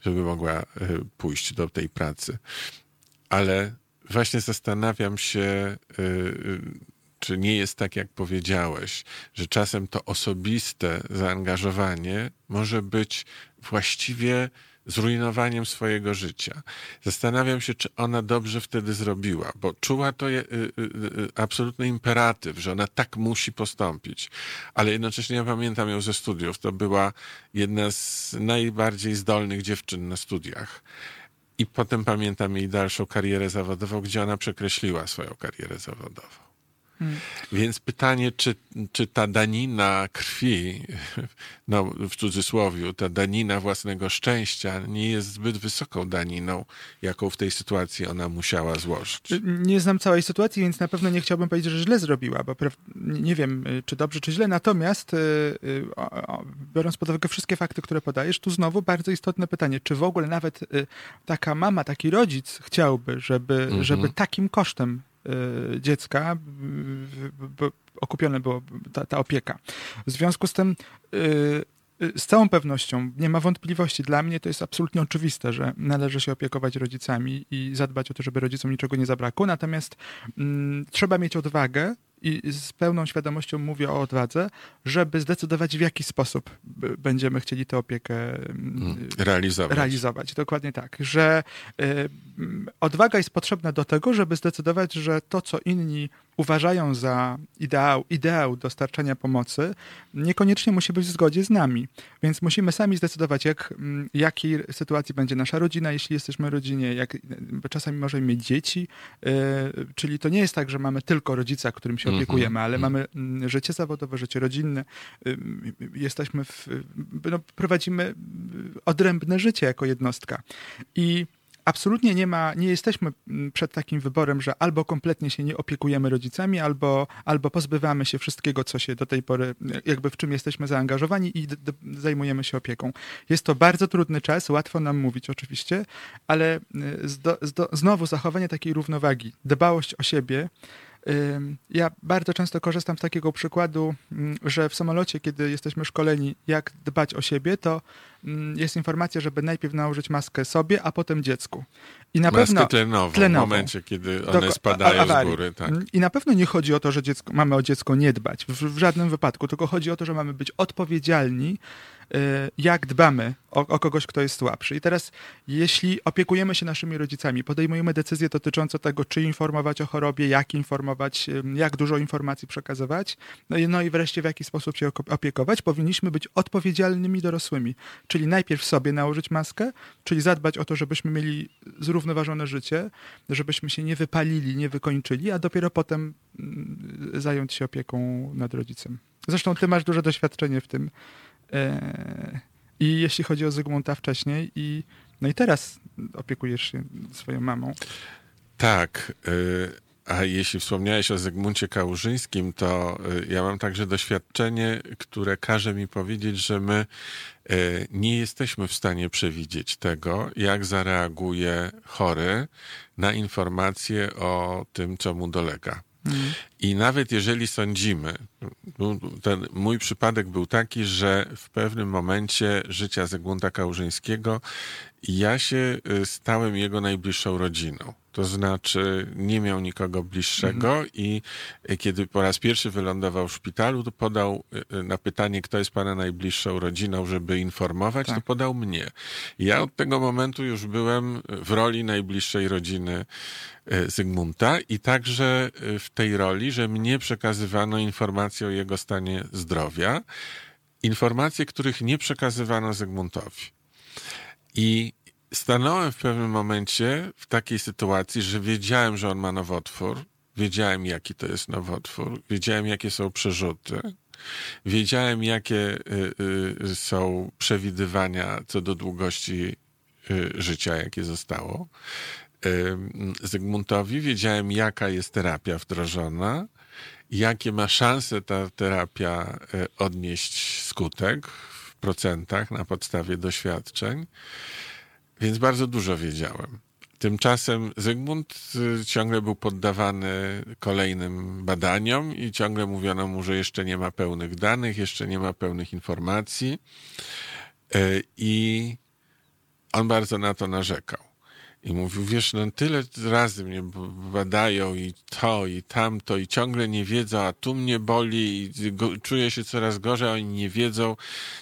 żeby mogła pójść do tej pracy. Ale właśnie zastanawiam się, czy nie jest tak, jak powiedziałeś, że czasem to osobiste zaangażowanie może być właściwie zrujnowaniem swojego życia. Zastanawiam się, czy ona dobrze wtedy zrobiła, bo czuła to je, y, y, y, absolutny imperatyw, że ona tak musi postąpić. Ale jednocześnie ja pamiętam ją ze studiów. To była jedna z najbardziej zdolnych dziewczyn na studiach. I potem pamiętam jej dalszą karierę zawodową, gdzie ona przekreśliła swoją karierę zawodową. Hmm. Więc pytanie, czy, czy ta danina krwi, *laughs* no w cudzysłowie, ta danina własnego szczęścia nie jest zbyt wysoką daniną, jaką w tej sytuacji ona musiała złożyć? Nie znam całej sytuacji, więc na pewno nie chciałbym powiedzieć, że źle zrobiła, bo nie wiem, y, czy dobrze, czy źle. Natomiast y, y, biorąc pod uwagę wszystkie fakty, które podajesz, tu znowu bardzo istotne pytanie, czy w ogóle nawet taka mama, taki rodzic chciałby, żeby, mhm. żeby takim kosztem Y, dziecka okupione było ta, ta opieka. W związku z tym y, y, z całą pewnością nie ma wątpliwości. Dla mnie to jest absolutnie oczywiste, że należy się opiekować rodzicami i zadbać o to, żeby rodzicom niczego nie zabrakło. Natomiast mm, trzeba mieć odwagę i z pełną świadomością mówię o odwadze, żeby zdecydować, w jaki sposób będziemy chcieli tę opiekę mm, mm, realizować. realizować. Dokładnie tak, że y, odwaga jest potrzebna do tego, żeby zdecydować, że to, co inni uważają za ideał, ideał dostarczania pomocy, niekoniecznie musi być w zgodzie z nami. Więc musimy sami zdecydować, jak, jakiej sytuacji będzie nasza rodzina, jeśli jesteśmy rodzinie, jak, czasami możemy mieć dzieci, yy, czyli to nie jest tak, że mamy tylko rodzica, którym się mhm, opiekujemy, ale mhm. mamy życie zawodowe, życie rodzinne, yy, jesteśmy w, no, prowadzimy odrębne życie jako jednostka. I absolutnie nie ma, nie jesteśmy mm, przed takim wyborem, że albo kompletnie się nie opiekujemy rodzicami, albo, albo pozbywamy się wszystkiego, co się do tej pory, jakby w czym jesteśmy zaangażowani i zajmujemy się opieką. Jest to bardzo trudny czas, łatwo nam mówić oczywiście, ale y, znowu zachowanie takiej równowagi, dbałość o siebie, ja bardzo często korzystam z takiego przykładu, mm, że w samolocie, kiedy jesteśmy szkoleni, jak dbać o siebie, to mm, jest informacja, żeby najpierw nałożyć maskę sobie, a potem dziecku. I na maskę pewno tlenową, tlenową, w momencie, kiedy one spadają z góry. Tak. I na pewno nie chodzi o to, że dziecko, mamy o dziecko nie dbać, w, w żadnym wypadku, tylko chodzi o to, że mamy być odpowiedzialni jak dbamy o, o, kogoś, kto jest słabszy. I teraz, jeśli opiekujemy się naszymi rodzicami, podejmujemy decyzje dotyczące tego, czy informować o chorobie, jak informować, jak dużo informacji przekazywać, no i, no i wreszcie w jaki sposób się opiekować, powinniśmy być odpowiedzialnymi dorosłymi. Czyli najpierw sobie nałożyć maskę, czyli zadbać o to, żebyśmy mieli zrównoważone życie, żebyśmy się nie wypalili, nie wykończyli, a dopiero potem zająć się opieką nad rodzicem. Zresztą ty masz duże doświadczenie w tym, I jeśli chodzi o Zygmunta wcześniej i no i teraz opiekujesz się swoją mamą. Tak. E, a jeśli wspomniałeś o Zygmuncie Kałużyńskim, to e, ja mam także doświadczenie, które każe mi powiedzieć, że my nie jesteśmy w stanie przewidzieć tego, jak zareaguje chory na informacje o tym, co mu dolega. I nawet jeżeli sądzimy, ten mój przypadek był taki, że w pewnym momencie życia Zygmunta Kałużyńskiego ja się y, stałem jego najbliższą rodziną. To znaczy nie miał nikogo bliższego mhm. i y, kiedy po raz pierwszy wylądował w szpitalu, to podał y, na pytanie, kto jest pana najbliższą rodziną, żeby informować, tak. to podał mnie. Ja od tego momentu już byłem w roli najbliższej rodziny Zygmunta i także w tej roli, że mnie przekazywano informacje o jego stanie zdrowia, informacje, których nie przekazywano Zygmuntowi. I stanąłem w pewnym momencie w takiej sytuacji, że wiedziałem, że on ma nowotwór, wiedziałem, jaki to jest nowotwór, wiedziałem, jakie są przerzuty, wiedziałem, jakie y, y, są przewidywania co do długości y, życia, jakie zostało. Zygmuntowi wiedziałem, jaka jest terapia wdrożona, jakie ma szanse ta terapia odnieść skutek procentach na podstawie doświadczeń, więc bardzo dużo wiedziałem. Tymczasem Zygmunt y, ciągle był poddawany kolejnym badaniom i ciągle mówiono mu, że jeszcze nie ma pełnych danych, jeszcze nie ma pełnych informacji. Y, I on bardzo na to narzekał. I mówił, wiesz, no tyle razy mnie badają i to, i tamto, i ciągle nie wiedzą, a tu mnie boli i go, czuję się coraz gorzej, a oni nie wiedzą.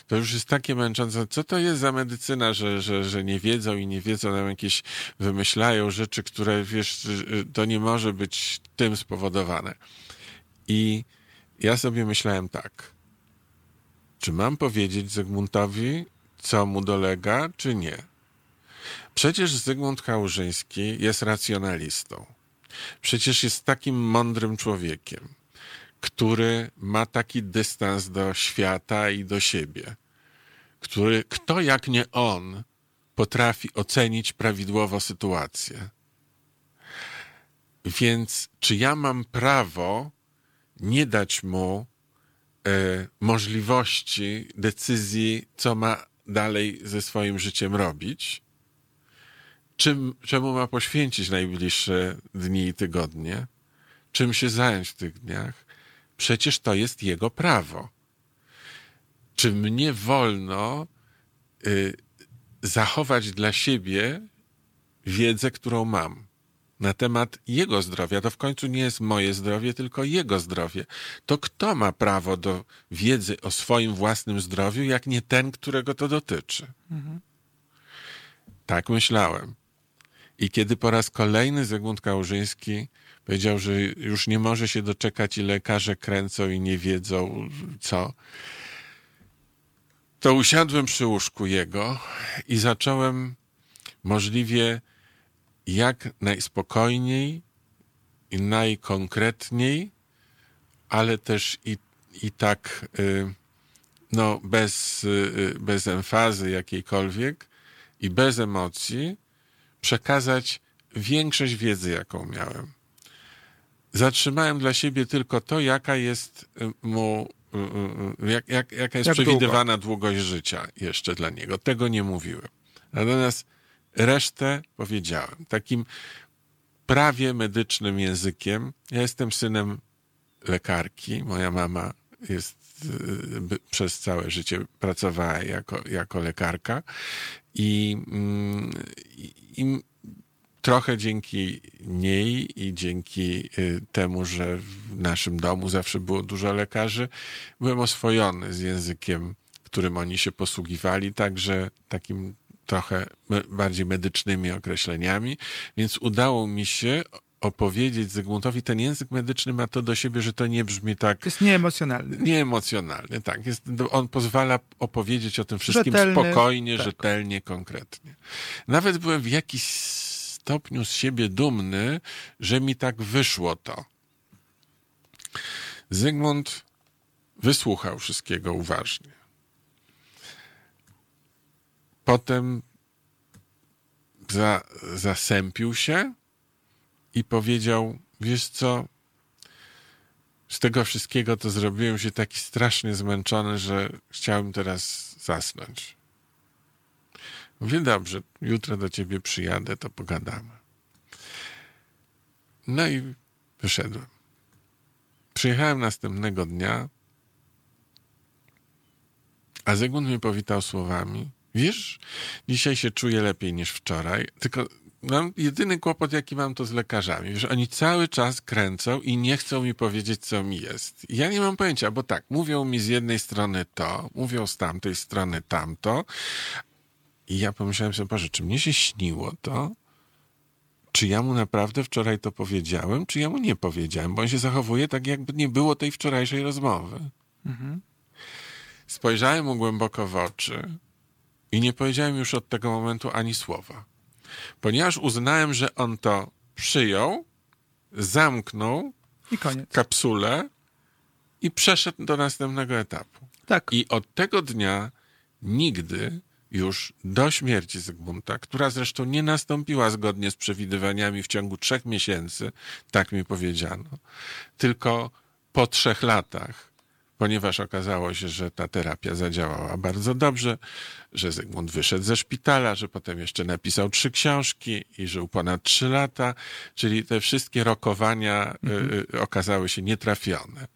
To już jest takie męczące. Co to jest za medycyna, że, że, że nie wiedzą i nie wiedzą, nam jakieś wymyślają rzeczy, które, wiesz, to nie może być tym spowodowane. I ja sobie myślałem tak. Czy mam powiedzieć Zygmuntowi, co mu dolega, czy nie? Przecież Zygmunt Kałużyński jest racjonalistą. Przecież jest takim mądrym człowiekiem, który ma taki dystans do świata i do siebie, który, kto jak nie on, potrafi ocenić prawidłowo sytuację. Więc czy ja mam prawo nie dać mu e, możliwości decyzji, co ma dalej ze swoim życiem robić? Czym, czemu ma poświęcić najbliższe dni i tygodnie, czym się zająć w tych dniach. Przecież to jest jego prawo. Czy mnie wolno y, zachować dla siebie wiedzę, którą mam na temat jego zdrowia? To w końcu nie jest moje zdrowie, tylko jego zdrowie. To kto ma prawo do wiedzy o swoim własnym zdrowiu, jak nie ten, którego to dotyczy? Mhm. Tak myślałem. I kiedy po raz kolejny Zygmunt Kałużyński powiedział, że już nie może się doczekać i lekarze kręcą i nie wiedzą co, to usiadłem przy łóżku jego i zacząłem możliwie jak najspokojniej i najkonkretniej, ale też i, i tak y, no, bez, y, bez emfazy jakiejkolwiek i bez emocji przekazać większość wiedzy, jaką miałem. Zatrzymałem dla siebie tylko to, jaka jest mu, jak, jak, jaka jest Jak przewidywana długość życia jeszcze dla niego. Tego nie mówiłem. Natomiast resztę powiedziałem. Takim prawie medycznym językiem. Ja jestem synem lekarki. Moja mama jest y, przez całe życie pracowała jako, jako lekarka i, mm, i, trochę dzięki niej i dzięki y, temu, że w naszym domu zawsze było dużo lekarzy, byłem oswojony z językiem, którym oni się posługiwali, także takim trochę bardziej medycznymi określeniami, więc udało mi się opowiedzieć Zygmuntowi, ten język medyczny ma to do siebie, że to nie brzmi tak... Jest nieemocjonalny. Nieemocjonalny, tak. Jest, on pozwala opowiedzieć o tym wszystkim Rzetelny, spokojnie, tak. rzetelnie, konkretnie. Nawet byłem w jakiś stopniu z siebie dumny, że mi tak wyszło to. Zygmunt wysłuchał wszystkiego uważnie. Potem za, zasępił się i powiedział: Wiesz co? Z tego wszystkiego to zrobiłem się taki strasznie zmęczony, że chciałem teraz zasnąć. Mówię: Dobrze, jutro do ciebie przyjadę, to pogadamy. No i wyszedłem. Przyjechałem następnego dnia, a Zygmunt mnie powitał słowami: Wiesz, dzisiaj się czuję lepiej niż wczoraj, tylko mam jedyny kłopot, jaki mam, to z lekarzami. Wiesz, oni cały czas kręcą i nie chcą mi powiedzieć, co mi jest. Ja nie mam pojęcia, bo tak, mówią mi z jednej strony to, mówią z tamtej strony tamto. I ja pomyślałem sobie, Boże, czy mnie się śniło to? Czy ja mu naprawdę wczoraj to powiedziałem, czy ja mu nie powiedziałem? Bo on się zachowuje tak, jakby nie było tej wczorajszej rozmowy. Mhm. Spojrzałem mu głęboko w oczy i nie powiedziałem już od tego momentu ani słowa. Ponieważ uznałem, że on to przyjął, zamknął I koniec. kapsulę i przeszedł do następnego etapu. Tak. I od tego dnia nigdy już do śmierci Zygmunta, która zresztą nie nastąpiła zgodnie z przewidywaniami w ciągu trzech miesięcy, tak mi powiedziano, tylko po trzech latach, ponieważ okazało się, że ta terapia zadziałała bardzo dobrze, że Zygmunt wyszedł ze szpitala, że potem jeszcze napisał trzy książki i żył ponad trzy lata, czyli te wszystkie rokowania y, y, okazały się nietrafione.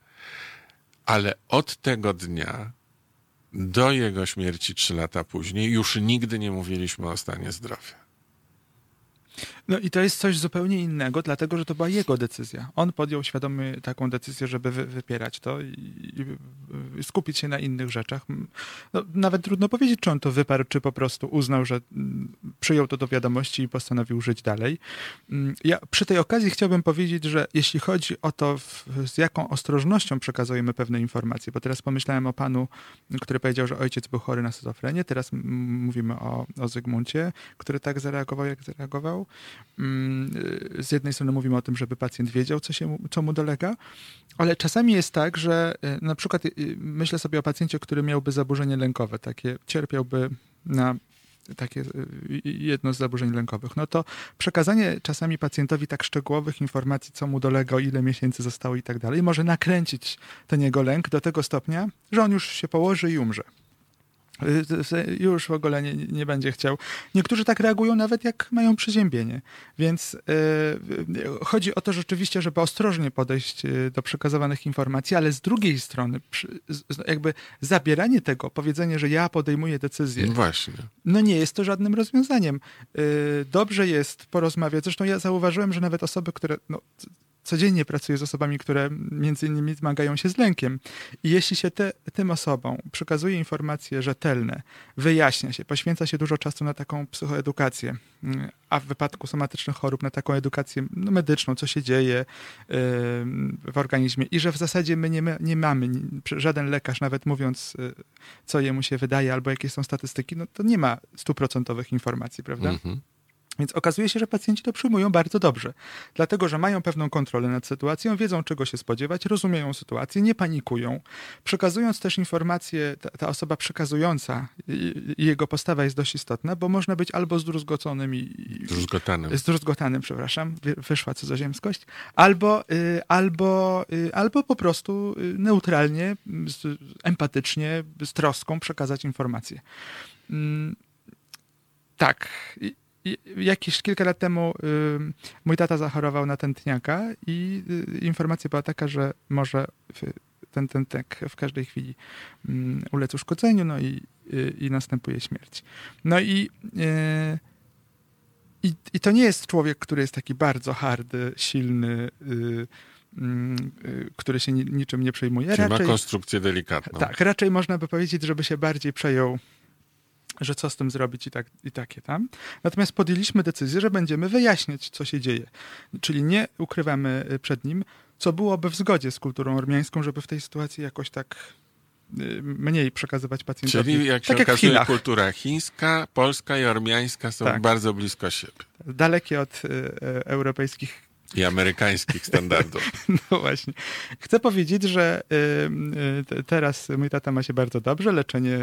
Ale od tego dnia do jego śmierci trzy lata później już nigdy nie mówiliśmy o stanie zdrowia. No i to jest coś zupełnie innego, dlatego że to była jego decyzja. On podjął świadomie taką decyzję, żeby wy, wypierać to i, i, skupić się na innych rzeczach. No, nawet trudno powiedzieć, czy on to wyparł, czy po prostu uznał, że mm, przyjął to do wiadomości i postanowił żyć dalej. Mm, ja przy tej okazji chciałbym powiedzieć, że jeśli chodzi o to, z jaką ostrożnością przekazujemy pewne informacje, bo teraz pomyślałem o panu, który powiedział, że ojciec był chory na schizofrenię, teraz mówimy o, o Zygmuncie, który tak zareagował, jak zareagował. Z jednej strony mówimy o tym, żeby pacjent wiedział, co, się, co mu dolega, ale czasami jest tak, że na przykład myślę sobie o pacjencie, który miałby zaburzenie lękowe, takie cierpiałby na takie jedno z zaburzeń lękowych, no to przekazanie czasami pacjentowi tak szczegółowych informacji, co mu dolega, ile miesięcy zostało i tak dalej, może nakręcić ten jego lęk do tego stopnia, że on już się położy i umrze już w ogóle nie, nie będzie chciał. Niektórzy tak reagują nawet jak mają przeziębienie. Więc yy, chodzi o to rzeczywiście, żeby ostrożnie podejść do przekazywanych informacji, ale z drugiej strony przy, jakby zabieranie tego, powiedzenie, że ja podejmuję decyzję. Właśnie. No nie jest to żadnym rozwiązaniem. Yy, dobrze jest porozmawiać. Zresztą ja zauważyłem, że nawet osoby, które no, codziennie pracuję z osobami, które między innymi zmagają się z lękiem. I jeśli się te, tym osobom przekazuje informacje rzetelne, wyjaśnia się, poświęca się dużo czasu na taką psychoedukację, a w wypadku somatycznych chorób na taką edukację no, medyczną, co się dzieje yy, w organizmie i że w zasadzie my nie, nie mamy, żaden lekarz nawet mówiąc, yy, co jemu się wydaje albo jakie są statystyki, no to nie ma stuprocentowych informacji, prawda? Mm -hmm. Więc okazuje się, że pacjenci to przyjmują bardzo dobrze, dlatego że mają pewną kontrolę nad sytuacją, wiedzą czego się spodziewać, rozumieją sytuację, nie panikują. Przekazując też informacje, ta, ta osoba przekazująca i, i, jego postawa jest dość istotna, bo można być albo zdruzgoconym i. Zdruzgotanym. Zdruzgotanym, przepraszam, wyszła cudzoziemskość, albo, y, albo, y, albo po prostu y, neutralnie, z, empatycznie, z troską przekazać informacje. Mm, tak jakieś kilka lat temu y, mój tata zachorował na tętniaka i y, informacja była taka, że może ten tętek w każdej chwili y, ulec uszkodzeniu, no i, y, i następuje śmierć. No i, i, i to nie jest człowiek, który jest taki bardzo hardy, silny, mm, który się niczym nie przejmuje. Czyli raczej, ma konstrukcję delikatną. Tak, raczej można by powiedzieć, żeby się bardziej przejął że co z tym zrobić i, tak, i takie tam. Natomiast podjęliśmy decyzję, że będziemy wyjaśniać, co się dzieje. Czyli nie ukrywamy y, przed nim, co byłoby w zgodzie z kulturą ormiańską, żeby w tej sytuacji jakoś tak y, mniej przekazywać pacjentowi. Czyli jak się tak okazuje, jak kultura chińska, polska i ormiańska są tak. bardzo blisko siebie. Dalekie od y, y, europejskich i amerykańskich standardów. *laughs* No właśnie. Chcę powiedzieć, że y, y, teraz mój tata ma się bardzo dobrze. Leczenie,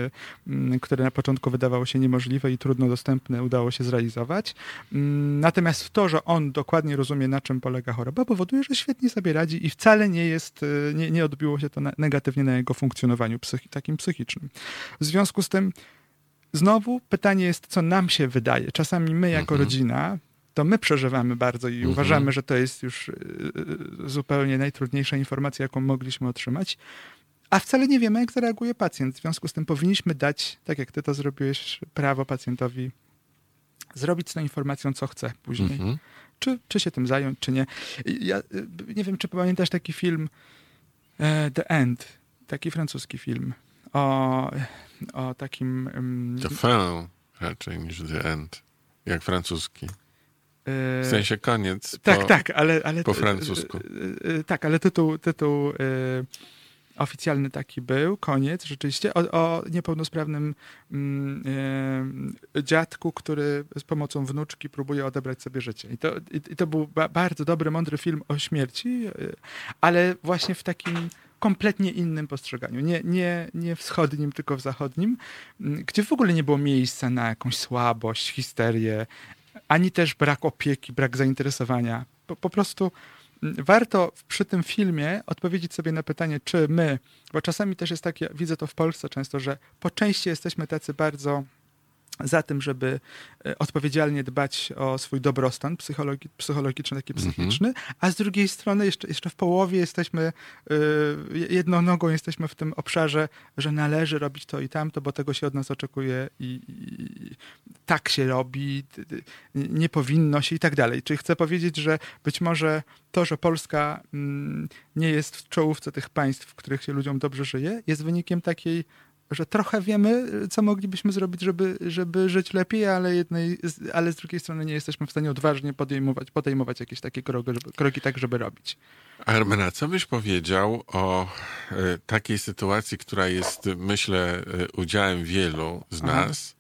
mm, które na początku wydawało się niemożliwe i trudno dostępne, udało się zrealizować. Mm, natomiast to, że on dokładnie rozumie, na czym polega choroba, powoduje, że świetnie sobie radzi i wcale nie jest, y, nie, nie odbiło się to negatywnie na jego funkcjonowaniu psychi takim psychicznym. W związku z tym Znowu pytanie jest, co nam się wydaje. Czasami my, jako mhm. rodzina, to my przeżywamy bardzo i mhm. uważamy, że to jest już y, y, zupełnie najtrudniejsza informacja, jaką mogliśmy otrzymać. A wcale nie wiemy, jak zareaguje pacjent. W związku z tym powinniśmy dać, tak jak ty to zrobiłeś, prawo pacjentowi zrobić z tą informacją, co chce później. Mhm. Czy, czy się tym zająć, czy nie. Ja y, nie wiem, czy pamiętasz taki film e, The End, taki francuski film o, o takim... The Fin raczej niż The End, jak francuski. W sensie koniec. Tak, po, tak, ale, ale. Po francusku. Tak, ale tytuł, tytuł oficjalny taki był, koniec, rzeczywiście, o, o niepełnosprawnym mm, y, dziadku, który z pomocą wnuczki próbuje odebrać sobie życie. I to, i, i to był ba bardzo dobry, mądry film o śmierci, y, ale właśnie w takim kompletnie innym postrzeganiu. Nie, nie, nie wschodnim, tylko w zachodnim, gdzie w ogóle nie było miejsca na jakąś słabość, histerię, ani też brak opieki, brak zainteresowania. Po, po prostu warto przy tym filmie odpowiedzieć sobie na pytanie, czy my, bo czasami też jest takie, widzę to w Polsce często, że po części jesteśmy tacy bardzo za tym, żeby e, odpowiedzialnie dbać o swój dobrostan psychologi psychologiczny, taki mhm. psychiczny, a z drugiej strony jeszcze, jeszcze w połowie jesteśmy, yy, jedną nogą jesteśmy w tym obszarze, że należy robić to i tamto, bo tego się od nas oczekuje i, i tak się robi, nie powinno się i tak dalej. Czyli chcę powiedzieć, że być może to, że Polska mm, nie jest w czołówce tych państw, w których się ludziom dobrze żyje, jest wynikiem takiej że trochę wiemy, co moglibyśmy zrobić, żeby, żeby żyć lepiej, ale, jednej, ale z drugiej strony nie jesteśmy w stanie odważnie podejmować, podejmować jakieś takie kroki, żeby, kroki tak, żeby robić. Armena, co byś powiedział o e, takiej sytuacji, która jest, myślę, e, udziałem wielu z nas,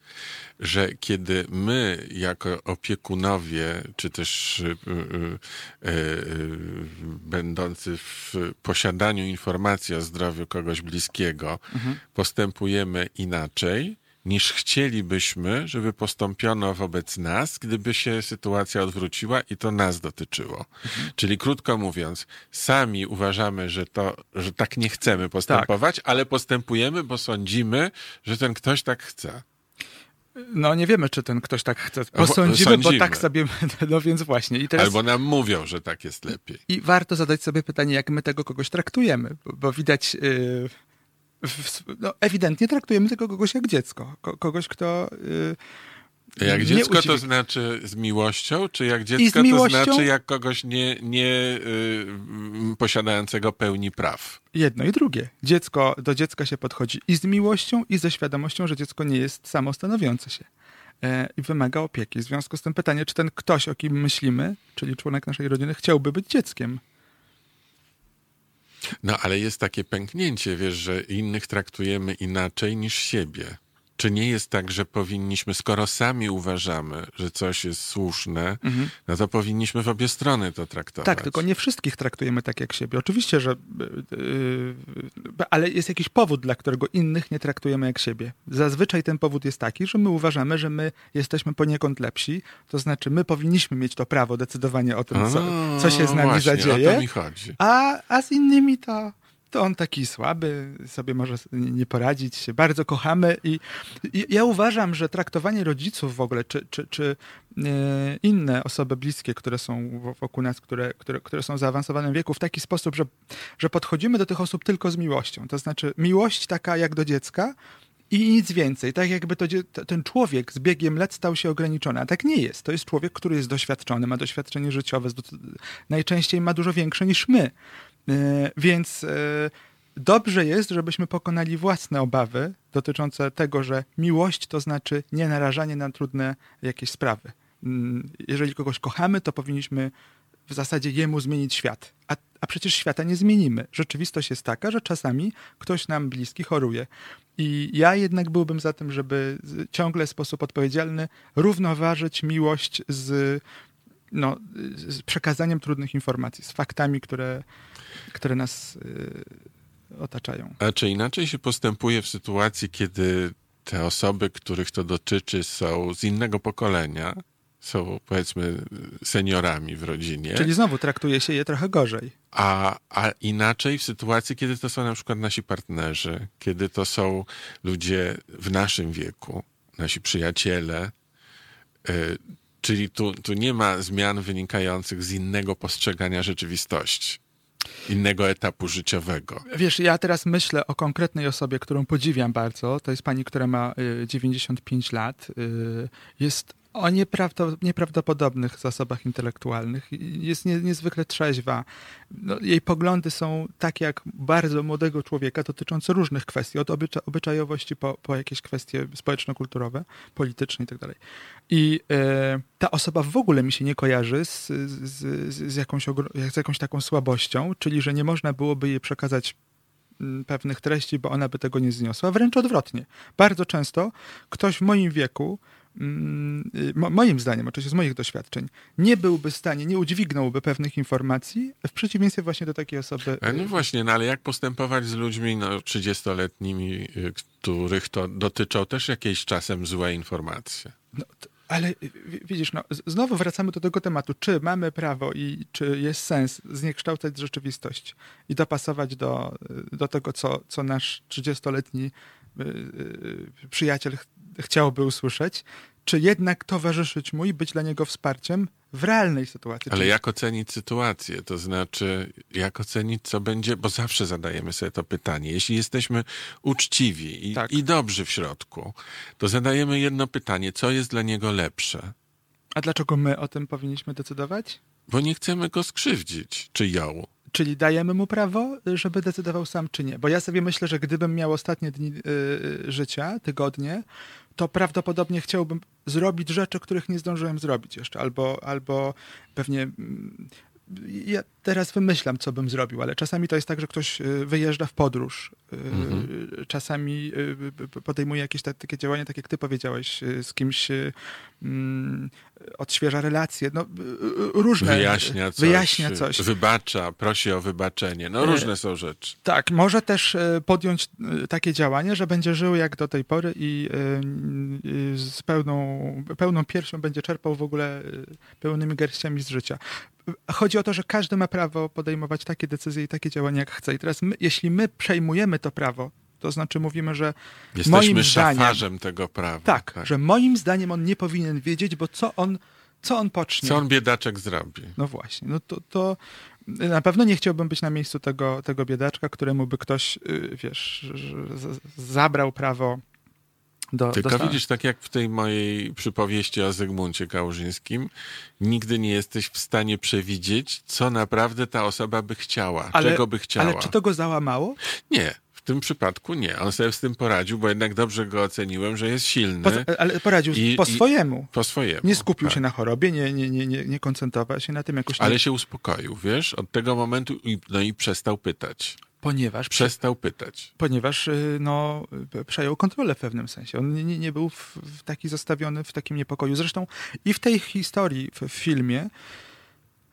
że kiedy my, jako opiekunowie, czy też y, y, y, będący w posiadaniu informacji o zdrowiu kogoś bliskiego, mhm. postępujemy inaczej, niż chcielibyśmy, żeby postąpiono wobec nas, gdyby się sytuacja odwróciła i to nas dotyczyło. Mhm. Czyli krótko mówiąc, sami uważamy, że, to, że tak nie chcemy postępować, tak. ale postępujemy, bo sądzimy, że ten ktoś tak chce. No nie wiemy, czy ten ktoś tak chce. Posądzimy, Sądzimy. bo tak sobie, *laughs* no więc właśnie. I teraz... Albo nam mówią, że tak jest lepiej. I warto zadać sobie pytanie, jak my tego kogoś traktujemy, bo, bo widać... Yy, w, no, ewidentnie traktujemy tego kogoś jak dziecko. kogoś, kto... Yy, jak dziecko to znaczy z miłością, czy jak dziecko to znaczy jak kogoś nie, nie yy, posiadającego pełni praw? Jedno i drugie. Dziecko, do dziecka się podchodzi i z miłością, i ze świadomością, że dziecko nie jest samostanowiące się e, i wymaga opieki. W związku z tym pytanie, czy ten ktoś, o kim myślimy, czyli członek naszej rodziny, chciałby być dzieckiem? No, ale jest takie pęknięcie, wiesz, że innych traktujemy inaczej niż siebie. Czy nie jest tak, że powinniśmy, skoro sami uważamy, że coś jest słuszne, mhm. no to powinniśmy w obie strony to traktować. Tak, tylko nie wszystkich traktujemy tak jak siebie. Oczywiście, że. Yy, ale jest jakiś powód, dla którego innych nie traktujemy jak siebie. Zazwyczaj ten powód jest taki, że my uważamy, że my jesteśmy poniekąd lepsi, to znaczy my powinniśmy mieć to prawo decydowania o tym, co, co się z nami właśnie, zadzieje. O to mi chodzi. A, a z innymi to to on taki słaby, sobie może nie poradzić. Bardzo kochamy i, i ja uważam, że traktowanie rodziców w ogóle, czy, czy, czy e, inne osoby bliskie, które są wokół nas, które, które, które są w zaawansowanym wieku, w taki sposób, że, że podchodzimy do tych osób tylko z miłością. To znaczy miłość taka jak do dziecka, i nic więcej. Tak jakby to, ten człowiek z biegiem lat stał się ograniczony. A tak nie jest. To jest człowiek, który jest doświadczony, ma doświadczenie życiowe, najczęściej ma dużo większe niż my. E, więc e, dobrze jest, żebyśmy pokonali własne obawy dotyczące tego, że miłość to znaczy nie narażanie na trudne jakieś sprawy. Mm, jeżeli kogoś kochamy, to powinniśmy w zasadzie jemu zmienić świat. A, a przecież świata nie zmienimy. Rzeczywistość jest taka, że czasami ktoś nam bliski choruje. I ja jednak byłbym za tym, żeby ciągle w sposób odpowiedzialny równoważyć miłość z, no, z przekazaniem trudnych informacji, z faktami, które, które nas y, otaczają. A czy inaczej się postępuje w sytuacji, kiedy te osoby, których to dotyczy, są z innego pokolenia, są powiedzmy seniorami w rodzinie. Czyli znowu traktuje się je trochę gorzej. A, a inaczej w sytuacji, kiedy to są na przykład nasi partnerzy, kiedy to są ludzie w naszym wieku, nasi przyjaciele, y, czyli tu, tu nie ma zmian wynikających z innego postrzegania rzeczywistości innego etapu życiowego. Wiesz, ja teraz myślę o konkretnej osobie, którą podziwiam bardzo. To jest pani, która ma 95 y, lat. Y, jest o nieprawdopodobnych zasobach intelektualnych. Jest nie, niezwykle trzeźwa. No, jej poglądy są takie jak bardzo młodego człowieka, dotyczące różnych kwestii, od obycza, obyczajowości po, po jakieś kwestie społeczno-kulturowe, polityczne itd. Tak I e, ta osoba w ogóle mi się nie kojarzy z, z, z, jakąś, z jakąś taką słabością, czyli że nie można byłoby jej przekazać mm, pewnych treści, bo ona by tego nie zniosła. Wręcz odwrotnie. Bardzo często ktoś w moim wieku moim zdaniem, oczywiście z moich doświadczeń, nie byłby w stanie, nie udźwignąłby pewnych informacji, w przeciwieństwie właśnie do takiej osoby. No właśnie, no ale jak postępować z ludźmi no, 30-letnimi, y, których to dotyczą też jakieś czasem złe informacje? No, ale widzisz, no, znowu wracamy do tego tematu, czy mamy prawo i czy jest sens zniekształcać rzeczywistość i dopasować do, do tego, co, co nasz 30-letni przyjaciel chciałby usłyszeć, czy jednak towarzyszyć mu i być dla niego wsparciem w realnej sytuacji. Ale jak ocenić sytuację? To znaczy, jak ocenić, co będzie, bo zawsze zadajemy sobie to pytanie. Jeśli jesteśmy uczciwi i, tak. i dobrzy w środku, to zadajemy jedno pytanie, co jest dla niego lepsze? A dlaczego my o tym powinniśmy decydować? Bo nie chcemy go skrzywdzić, czy ją. Czyli dajemy mu prawo, żeby decydował sam, czy nie. Bo ja sobie myślę, że gdybym miał ostatnie dni yy, życia, tygodnie, to prawdopodobnie chciałbym zrobić rzeczy, których nie zdążyłem zrobić jeszcze, albo, albo pewnie mm, ja teraz wymyślam, co bym zrobił, ale czasami to jest tak, że ktoś y, wyjeżdża w podróż. Y, mhm. Czasami y, podejmuje jakieś takie działania, tak jak ty powiedziałeś, z kimś mm, odświeża relacje, no różne. Wyjaśnia coś, wyjaśnia coś. Wybacza, prosi o wybaczenie. No różne są rzeczy. Tak, może też podjąć takie działanie, że będzie żył jak do tej pory i z pełną, pełną piersią będzie czerpał w ogóle pełnymi garściami z życia. Chodzi o to, że każdy ma prawo podejmować takie decyzje i takie działania, jak chce. I teraz, my, jeśli my przejmujemy to prawo, to znaczy mówimy, że Jesteśmy moim zdaniem, tego prawa. Tak, tak, że moim zdaniem on nie powinien wiedzieć, bo co on, co on pocznie? Co on biedaczek zrobi? No właśnie, no to, to na pewno nie chciałbym być na miejscu tego, tego biedaczka, któremu by ktoś, y, wiesz, zabrał prawo do, Tylko widzisz, tak jak w tej mojej przypowieści o Zygmuncie Kałużyńskim, nigdy nie jesteś w stanie przewidzieć, co naprawdę ta osoba by chciała, ale, czego by chciała. Ale czy to go załamało? Nie. W tym przypadku nie. On sobie z tym poradził, bo jednak dobrze go oceniłem, że jest silny. Po, ale poradził i, po swojemu. Po swojemu. Nie skupił tak. się na chorobie, nie, nie, nie, nie, nie koncentrował się na tym jakoś. Ale się uspokoił, wiesz? Od tego momentu no i przestał pytać. Ponieważ przestał pytać. Ponieważ y, no, przejął kontrolę w pewnym sensie. On nie, nie był w, w taki zostawiony w takim niepokoju. Zresztą i w tej historii, w, w filmie,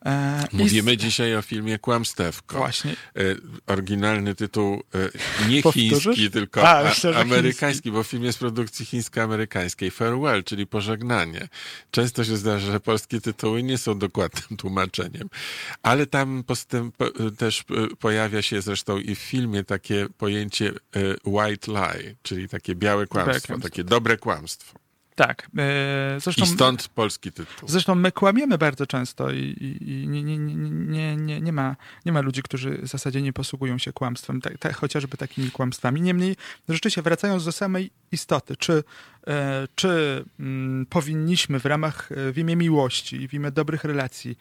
E, Mówimy z... dzisiaj o filmie Kłamstewko. Właśnie. E, oryginalny tytuł e, nie chiński, tylko a, myślę, amerykański, chiński. bo film jest produkcji chińsko-amerykańskiej. Farewell, czyli pożegnanie. Często się zdarza, że polskie tytuły nie są dokładnym *laughs* tłumaczeniem. Ale tam postęp, też pojawia się zresztą i w filmie takie pojęcie white lie, czyli takie białe kłamstwo, takie dobre kłamstwo. Tak. E, zresztą, I stąd polski tytuł. Zresztą my kłamiemy bardzo często i, i, i nie, nie, nie, nie, nie, ma, nie ma ludzi, którzy w zasadzie nie posługują się kłamstwem, tak, tak, chociażby takimi kłamstwami. Niemniej, rzeczywiście wracając do samej istoty, czy, e, czy mm, powinniśmy w ramach, e, w imię miłości, w imię dobrych relacji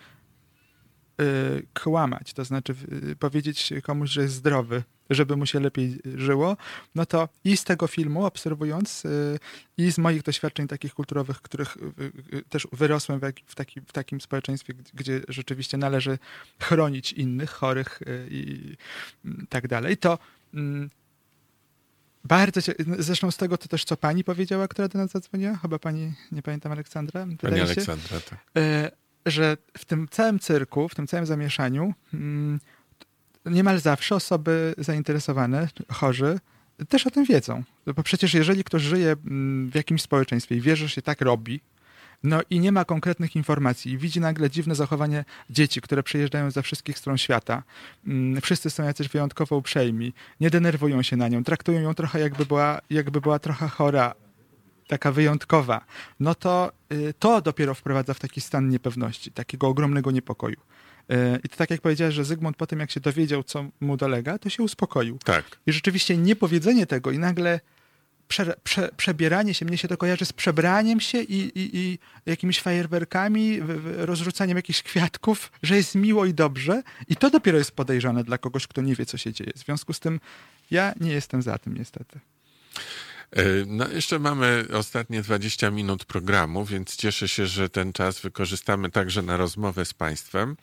kłamać, to znaczy y, powiedzieć komuś, że jest zdrowy, żeby mu się lepiej żyło, no to i z tego filmu obserwując y, i z moich doświadczeń takich kulturowych, których też wyrosłem w, taki, w takim społeczeństwie, gdzie rzeczywiście należy chronić innych, chorych i mm, tak dalej, to mm, bardzo cię, zresztą z tego to też, co pani powiedziała, która do nas zadzwoniła, chyba pani, nie pamiętam, Aleksandra? Pani Aleksandra, tak że w tym całym cyrku, w tym całym zamieszaniu mm, niemal zawsze osoby zainteresowane, chorzy, też o tym wiedzą. Bo przecież jeżeli ktoś żyje mm, w jakimś społeczeństwie i wie, że się tak robi, no i nie ma konkretnych informacji i widzi nagle dziwne zachowanie dzieci, które przyjeżdżają ze wszystkich stron świata. Mm, wszyscy są jacyś wyjątkowo uprzejmi, nie denerwują się na nią, traktują ją trochę jakby była, jakby była trochę chora, taka wyjątkowa, no to y, to dopiero wprowadza w taki stan niepewności, takiego ogromnego niepokoju. Y, I to tak jak powiedziałeś, że Zygmunt po tym, jak się dowiedział, co mu dolega, to się uspokoił. Tak. I rzeczywiście niepowiedzenie tego i nagle prze, prze, przebieranie się, mnie się to kojarzy z przebraniem się i, i, i jakimiś fajerwerkami, rozrzucaniem jakichś kwiatków, że jest miło i dobrze. I to dopiero jest podejrzane dla kogoś, kto nie wie, co się dzieje. W związku z tym ja nie jestem za tym, niestety. E, no, jeszcze mamy ostatnie 20 minut programu, więc cieszę się, że ten czas wykorzystamy także na rozmowę z Państwem.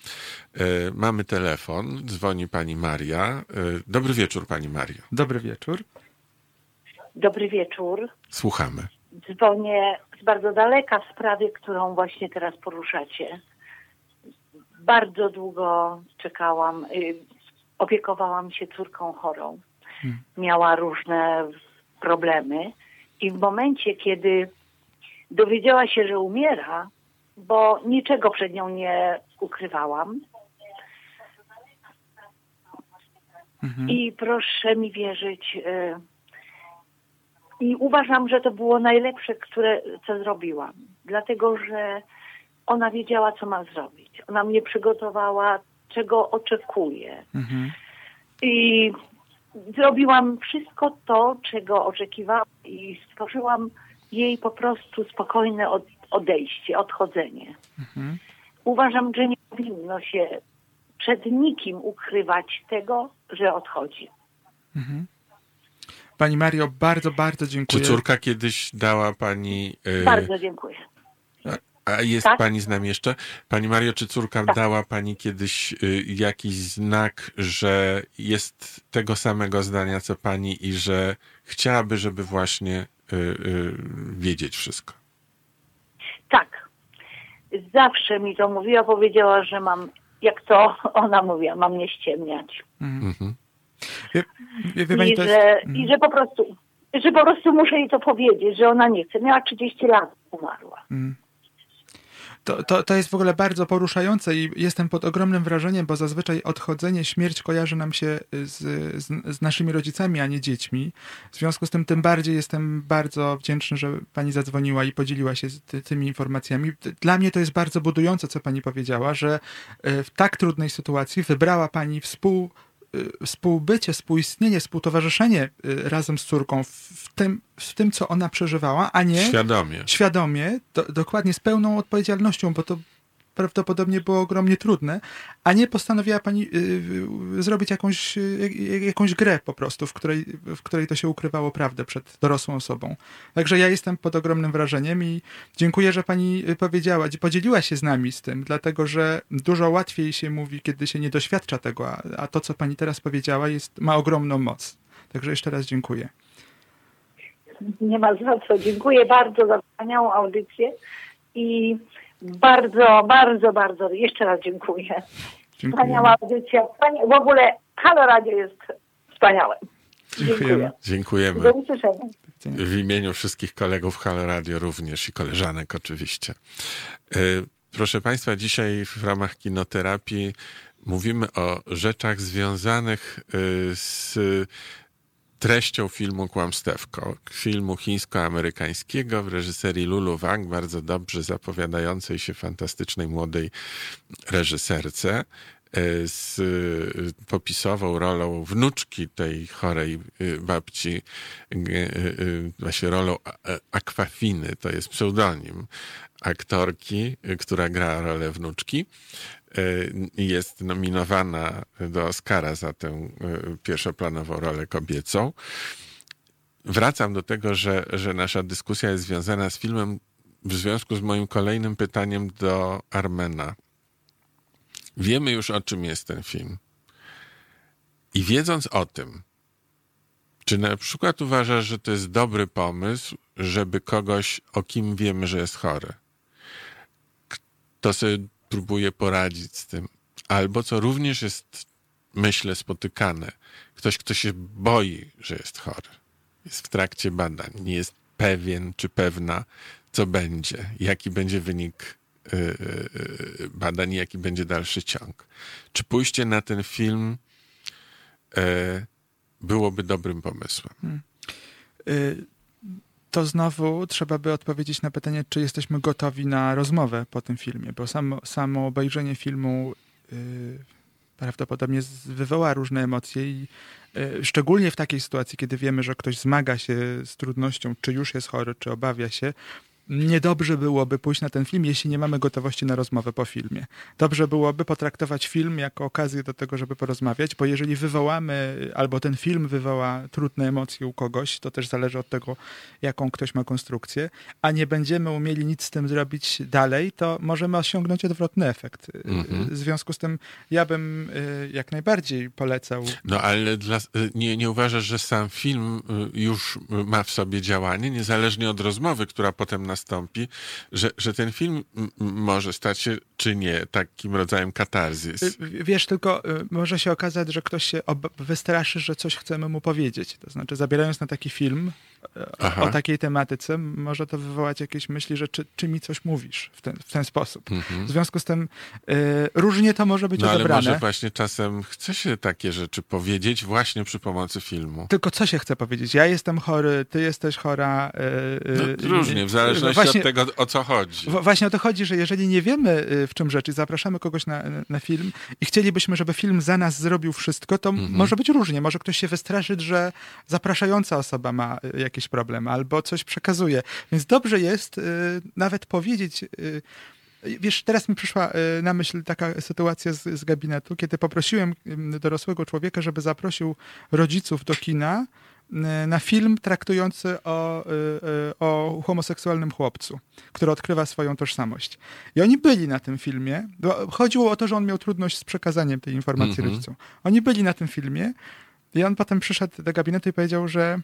E, mamy telefon, dzwoni Pani Maria. E, dobry wieczór, Pani Mario. Dobry wieczór. Dobry wieczór. Słuchamy. Dzwonię z bardzo daleka w sprawie, którą właśnie teraz poruszacie. Bardzo długo czekałam, y, opiekowałam się córką chorą. Hmm. Miała różne problemy i w momencie, kiedy dowiedziała się, że umiera, bo niczego przed nią nie ukrywałam. Mhm. I proszę mi wierzyć, y, i uważam, że to było najlepsze, które, co zrobiłam. Dlatego, że ona wiedziała, co ma zrobić. Ona mnie przygotowała, czego oczekuje. Mhm. I zrobiłam wszystko to, czego oczekiwałam i stworzyłam jej po prostu spokojne odejście, odchodzenie. Mhm. Uważam, że nie powinno się przed nikim ukrywać tego, że odchodzi. Mhm. Pani Mario, bardzo, bardzo dziękuję. Czy córka kiedyś dała pani. Yy... Bardzo dziękuję. A jest tak? pani z nami jeszcze? Pani Mario, czy córka tak. dała pani kiedyś y, jakiś znak, że jest tego samego zdania co pani i że chciałaby, żeby właśnie y, y, wiedzieć wszystko? Tak. Zawsze mi to mówiła, powiedziała, że mam, jak to *laughs* ona mówiła, mam nie ściemniać. Mhm. mhm. Wie, wie, wie I, że, jest... I że po prostu że po prostu muszę jej to powiedzieć, że ona nie chce. Miała 30 lat, umarła. Mhm. To, to, to jest w ogóle bardzo poruszające i jestem pod ogromnym wrażeniem, bo zazwyczaj odchodzenie, śmierć kojarzy nam się z, z, z, naszymi rodzicami, a nie dziećmi. W związku z tym tym bardziej jestem bardzo wdzięczny, że pani zadzwoniła i podzieliła się ty, tymi informacjami. Dla mnie to jest bardzo budujące, co pani powiedziała, że e, w tak trudnej sytuacji wybrała pani współ współbycie, współistnienie, współtowarzyszenie y, razem z córką w tym, w tym, co ona przeżywała, a nie świadomie, świadomie do, dokładnie z pełną odpowiedzialnością, bo to prawdopodobnie było ogromnie trudne, a nie postanowiła pani y, zrobić jakąś, y, jakąś grę po prostu, w której, w której to się ukrywało prawdę przed dorosłą osobą. Także ja jestem pod ogromnym wrażeniem i dziękuję, że pani powiedziała, podzieliła się z nami z tym, dlatego że dużo łatwiej się mówi, kiedy się nie doświadcza tego, a, a to, co pani teraz powiedziała, jest, ma ogromną moc. Także jeszcze raz dziękuję. Nie ma za co. Dziękuję bardzo za wspaniałą audycję i bardzo, bardzo, bardzo jeszcze raz dziękuję. dziękuję. Wspaniała audycja. W ogóle Halo Radio jest wspaniałe. Dziękujemy. Dziękujemy. Do usłyszenia. W imieniu wszystkich kolegów Halo Radio również i koleżanek oczywiście. E, proszę Państwa, dzisiaj w ramach kinoterapii mówimy o rzeczach związanych e, z treścią filmu Kłamstewko, filmu chińsko-amerykańskiego w reżyserii Lulu Wang, bardzo dobrze zapowiadającej się fantastycznej młodej reżyserce e, z e, popisową rolą wnuczki tej chorej e, babci, właśnie rolą Akwafiny, to jest pseudonim aktorki, która gra rolę wnuczki. E, jest nominowana do Oscara za tę e, pierwszoplanową rolę kobiecą. Wracam do tego, że, że nasza dyskusja jest związana z filmem w związku z moim kolejnym pytaniem do Armena. Wiemy już o czym jest ten film. I wiedząc o tym, czy na przykład uważasz, że to jest dobry pomysł, żeby kogoś, o kim wiemy, że jest chory, kto sobie próbuje poradzić z tym. Albo co również jest, myślę, spotykane. Ktoś, kto się boi, że jest chory. Jest w trakcie badań. Nie jest pewien czy pewna, co będzie, jaki będzie wynik y, y, y, badań, jaki będzie dalszy ciąg. Czy pójście na ten film byłoby dobrym pomysłem? Hmm to znowu trzeba by odpowiedzieć na pytanie, czy jesteśmy gotowi na rozmowę po tym filmie, bo samo, samo obejrzenie filmu yy, prawdopodobnie wywoła różne emocje i yy, szczególnie w takiej sytuacji, kiedy wiemy, że ktoś zmaga się z trudnością, czy już jest chory, czy obawia się, niedobrze byłoby pójść na ten film, jeśli nie mamy gotowości na rozmowę po filmie. Dobrze byłoby potraktować film jako okazję do tego, żeby porozmawiać, bo jeżeli wywołamy, albo ten film wywoła trudne emocje u kogoś, to też zależy od tego, jaką ktoś ma konstrukcję, a nie będziemy umieli nic z tym zrobić dalej, to możemy osiągnąć odwrotny efekt. Mhm. W związku z tym ja bym y, jak najbardziej polecał. No ale dla, y, nie, nie uważasz, że sam film y, już ma w sobie działanie, niezależnie od rozmowy, która potem na nastąpi, że, że ten film może stać się, czy nie, takim rodzajem katarzis. Y, wiesz, tylko y, może się okazać, że ktoś się wystraszy, że coś chcemy mu powiedzieć. To znaczy, zabierając na taki film, Aha. o takiej tematyce, może to wywołać jakieś myśli, że czy, czy mi coś mówisz w ten, w ten sposób. Mhm. W związku z tym y, różnie to może być no, odebrane. ale może właśnie czasem chce się takie rzeczy powiedzieć właśnie przy pomocy filmu. Tylko co się chce powiedzieć? Ja jestem chory, ty jesteś chora. Y, y no, różnie, w zależności właśnie, od tego, o co chodzi. Właśnie o to chodzi, że jeżeli nie wiemy y, w czym rzecz i zapraszamy kogoś na, na film i chcielibyśmy, żeby film za nas zrobił wszystko, to mhm. może być różnie. Może ktoś się wystraszyć, że zapraszająca osoba ma y, jakieś jakiś problem albo coś przekazuje. Więc dobrze jest y, nawet powiedzieć. Y, wiesz, teraz mi przyszła y, na myśl taka sytuacja z, z gabinetu, kiedy poprosiłem dorosłego człowieka, żeby zaprosił rodziców do kina na film traktujący o, o homoseksualnym chłopcu, który odkrywa swoją tożsamość. I oni byli na tym filmie. Chodziło o to, że on miał trudność z przekazaniem tej informacji mm -hmm. rodzicom. Oni byli na tym filmie i on potem przyszedł do gabinetu i powiedział, że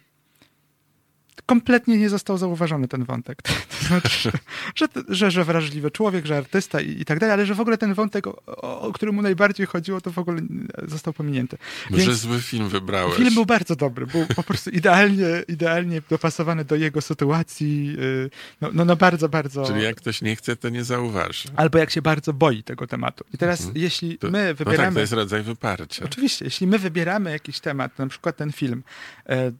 kompletnie nie został zauważony ten wątek. *laughs* To znaczy, że, że, że wrażliwy człowiek, że artysta i, i tak dalej, ale że w ogóle ten wątek, o, o który mu najbardziej chodziło, to w ogóle został pominięty. Może Więc zły film wybrałeś. Film był bardzo dobry, był po prostu idealnie, idealnie dopasowany do jego sytuacji. Y, no, no, no bardzo, bardzo... Czyli jak ktoś nie chce, to nie zauważy. Albo jak się bardzo boi tego tematu. I teraz mhm. jeśli to, my wybieramy... No tak, to jest rodzaj wyparcia. Oczywiście, jeśli my wybieramy jakiś temat, na przykład ten film, e, e,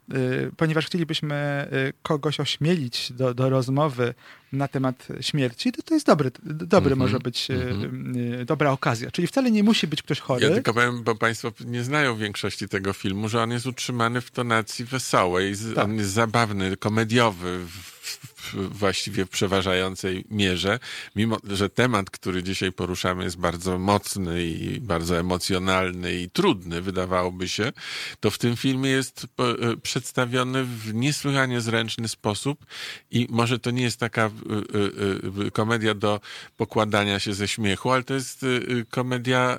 ponieważ chcielibyśmy Y, kogoś ośmielić do, do rozmowy na temat śmierci, to to jest dobry, dobry mm-hmm, może być mm-hmm. dobra okazja. Czyli wcale nie musi być ktoś chory. Ja tylko powiem, bo państwo nie znają większości tego filmu, że on jest utrzymany w tonacji wesołej, tak. on jest zabawny, komediowy, w, właściwie w przeważającej mierze, mimo że temat, który dzisiaj poruszamy jest bardzo mocny i bardzo emocjonalny i trudny, wydawałoby się, to w tym filmie jest e, przedstawiony w niesłychanie zręczny sposób i może to nie jest taka komedia do pokładania się ze śmiechu, ale to jest komedia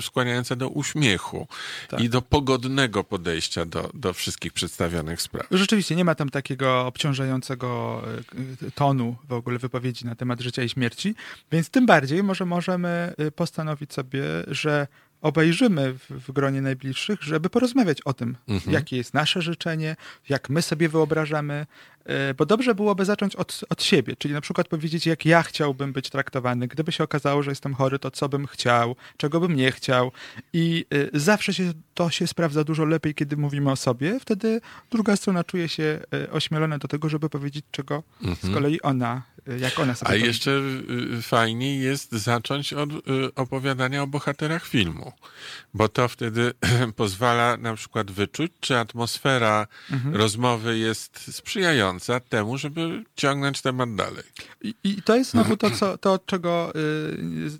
skłaniająca do uśmiechu tak. i do pogodnego podejścia do, do wszystkich przedstawionych spraw. Rzeczywiście, nie ma tam takiego obciążającego e, tonu w ogóle wypowiedzi na temat życia i śmierci, więc tym bardziej może możemy e, postanowić sobie, że obejrzymy w, w, gronie najbliższych, żeby porozmawiać o tym, mhm. jakie jest nasze życzenie, jak my sobie wyobrażamy, e, bo dobrze byłoby zacząć od, od siebie, czyli na przykład powiedzieć, jak ja chciałbym być traktowany. Gdyby się okazało, że jestem chory, to co bym chciał, czego bym nie chciał. I e, zawsze się, to się sprawdza dużo lepiej, kiedy mówimy o sobie. Wtedy druga strona czuje się e, ośmielona do tego, żeby powiedzieć, czego mhm. z kolei ona jak ona sobie A jeszcze y, y, fajniej jest zacząć od y, opowiadania o bohaterach filmu, bo to wtedy *clears throat* pozwala na przykład wyczuć, czy atmosfera mhm. rozmowy jest sprzyjająca temu, żeby ciągnąć temat dalej. I, i to jest znowu to, co, to, od czego